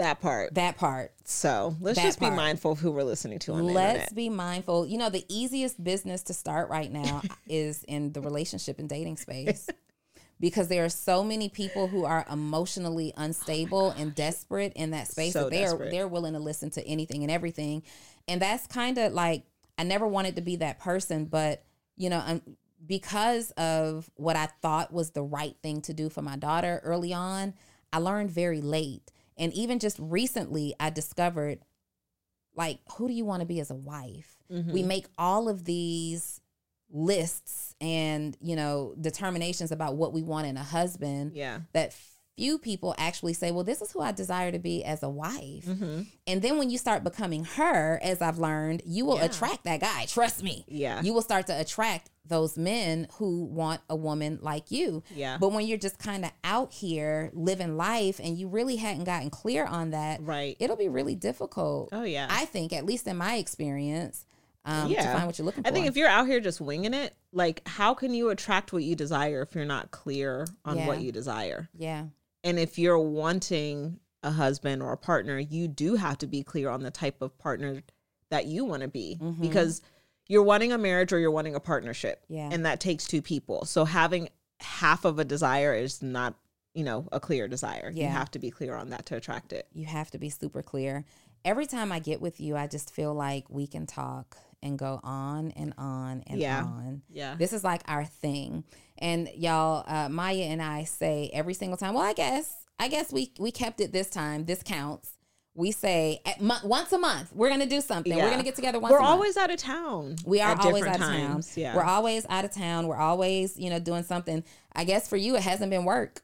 That part. That part. So let's That just be part. mindful of who we're listening to on the Let's internet. be mindful. You know, the easiest business to start right now is in the relationship and dating space. Because there are so many people who are emotionally unstable and desperate in that space So that they're they're willing to listen to anything and everything. And that's kind of like I never wanted to be that person, but you know, um, because of what I thought was the right thing to do for my daughter early on, I learned very late. And even just recently, I discovered like who do you want to be as a wife Mm-hmm. we make all of these lists and you know determinations about what we want in a husband Yeah. that few people actually say well this is who i desire to be as a wife Mm-hmm. and then when you start becoming her as i've learned you will Yeah. attract that guy trust me Yeah. you will start to attract those men who want a woman like you Yeah. but when you're just kind of out here living life and you really hadn't gotten clear on that Right. it'll be really difficult Oh yeah. I think, at least in my experience, um, to find what you're looking for. I think if you're out here just winging it, like how can you attract what you desire if you're not clear on Yeah. what you desire? yeah, And if you're wanting a husband or a partner, you do have to be clear on the type of partner that you want to be Mhm. because you're wanting a marriage or you're wanting a partnership. Yeah. And that takes two people. So having half of a desire is not, you know, a clear desire. You have to be clear on that to attract it. you have to be super clear. Every time I get with you, I just feel like we can talk and go on and on and Yeah. on. Yeah. This is like our thing. And y'all, uh, Maya and I say every single time, well, I guess, I guess we, we kept it this time. This counts. We say at mo- once a month, we're going to do something. We're going to get together once We're a month. always out of town. We are always different out of times. town. Yeah. We're always out of town. We're always, you know, doing something. I guess for you, it hasn't been work.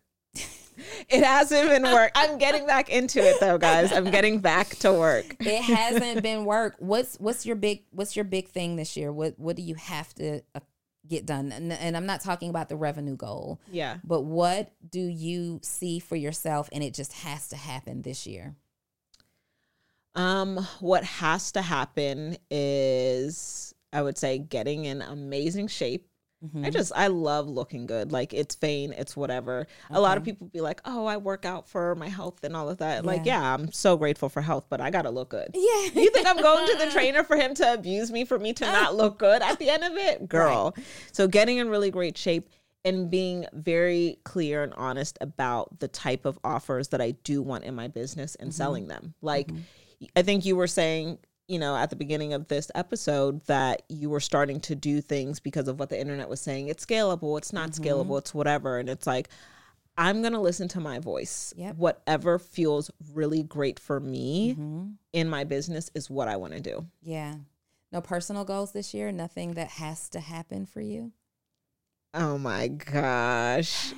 It hasn't been work. I'm getting back into it though, guys. I'm getting back to work. It hasn't been work. What's what's your big what's your big thing this year? What what do you have to uh, get done? And, and I'm not talking about the revenue goal, Yeah. but what do you see for yourself? And it just has to happen this year. Um, what has to happen is I would say getting in amazing shape. Mm-hmm. I just I love looking good. Like it's vain, it's whatever. A lot of people be like, "Oh, I work out for my health and all of that." Like, Yeah. yeah, I'm so grateful for health, but I got to look good. Yeah. You think I'm going to the trainer for him to abuse me for me to not look good at the end of it? Girl. So getting in really great shape and being very clear and honest about the type of offers that I do want in my business and selling them. Like I think you were saying you know, at the beginning of this episode that you were starting to do things because of what the internet was saying. It's scalable, it's not Mm-hmm. scalable, it's whatever. And it's like, I'm going to listen to my voice. Yep. Whatever feels really great for me Mm-hmm. in my business is what I want to do. Yeah. No personal goals this year? Nothing that has to happen for you? Oh my gosh.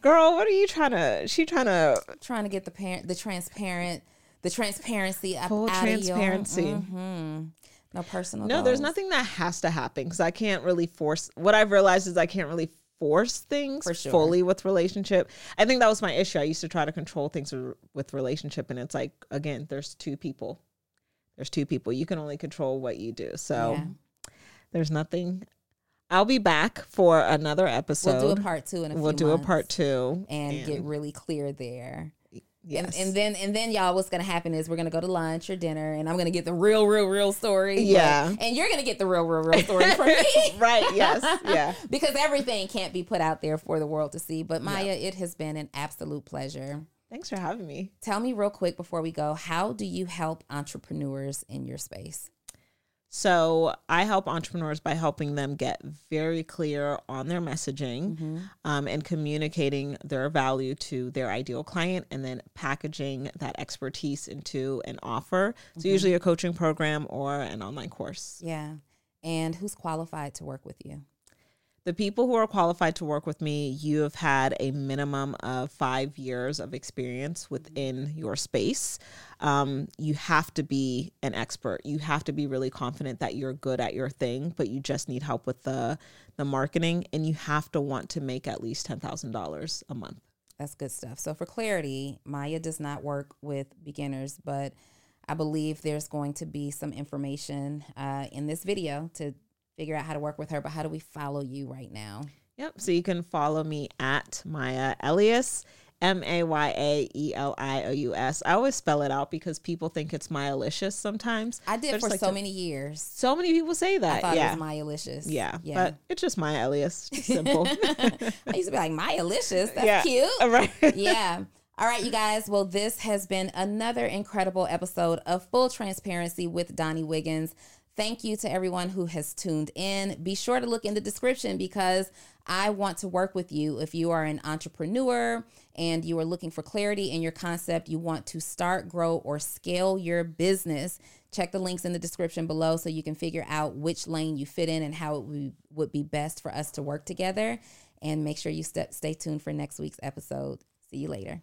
Girl, what are you trying to? She trying to Trying to get the parent the transparent the transparency up Full out transparency. Of your, Mhm. No personal No, there's nothing that has to happen because I can't really force. What I've realized is I can't really force things For sure. fully with relationship. I think that was my issue. I used to try to control things with- with relationship, and it's like again, there's two people. There's two people. You can only control what you do. So Yeah. there's nothing. I'll be back for another episode. We'll do a part two in a We'll few do a part two and, get really clear there. Yes. And, and then and then y'all, what's gonna happen is we're gonna go to lunch or dinner, and I'm gonna get the real, real, real story. but- Yeah. and you're gonna get the real, real, real story from me. right. Yes. Yeah. because everything can't be put out there for the world to see. But Maya, it has been an absolute pleasure. Thanks for having me. Tell me real quick before we go, how do you help entrepreneurs in your space? So I help entrepreneurs by helping them get very clear on their messaging um, and communicating their value to their ideal client and then packaging that expertise into an offer. So usually a coaching program or an online course. Yeah. And who's qualified to work with you? The people who are qualified to work with me, you have had a minimum of five years of experience within your space. Um, you have to be an expert. You have to be really confident that you're good at your thing, but you just need help with the the marketing, and you have to want to make at least ten thousand dollars a month. That's good stuff. So, for clarity, Maya does not work with beginners, but I believe there's going to be some information uh, in this video to figure out how to work with her. But how do we follow you right now? Yep. So you can follow me at Maya Elious, M A Y A E L I O U S. I always spell it out because people think it's Myalicious sometimes. I did for like so to- many years. So many people say that. I thought yeah. it was Maya-licious. Yeah, yeah. but it's just Maya Elious. Just simple. I used to be like Maya-licious. That's yeah. cute. Right. yeah. All right, you guys. Well, this has been another incredible episode of Full Transparency with Donni Wiggins. Thank you to everyone who has tuned in. Be sure to look in the description because I want to work with you. If you are an entrepreneur and you are looking for clarity in your concept, you want to start, grow, or scale your business, check the links in the description below so you can figure out which lane you fit in and how it would- be best for us to work together. And make sure you stay tuned for next week's episode. See you later.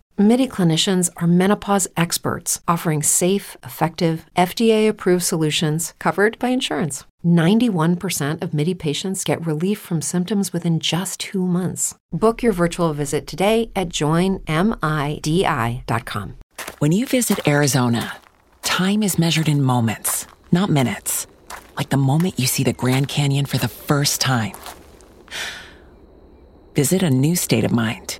MIDI clinicians are menopause experts, offering safe, effective, FDA approved solutions covered by insurance. 91% of MIDI patients get relief from symptoms within just two months. Book your virtual visit today at joinmidi.com. When you visit Arizona, time is measured in moments, not minutes. Like the moment you see the Grand Canyon for the first time. Visit a new state of mind.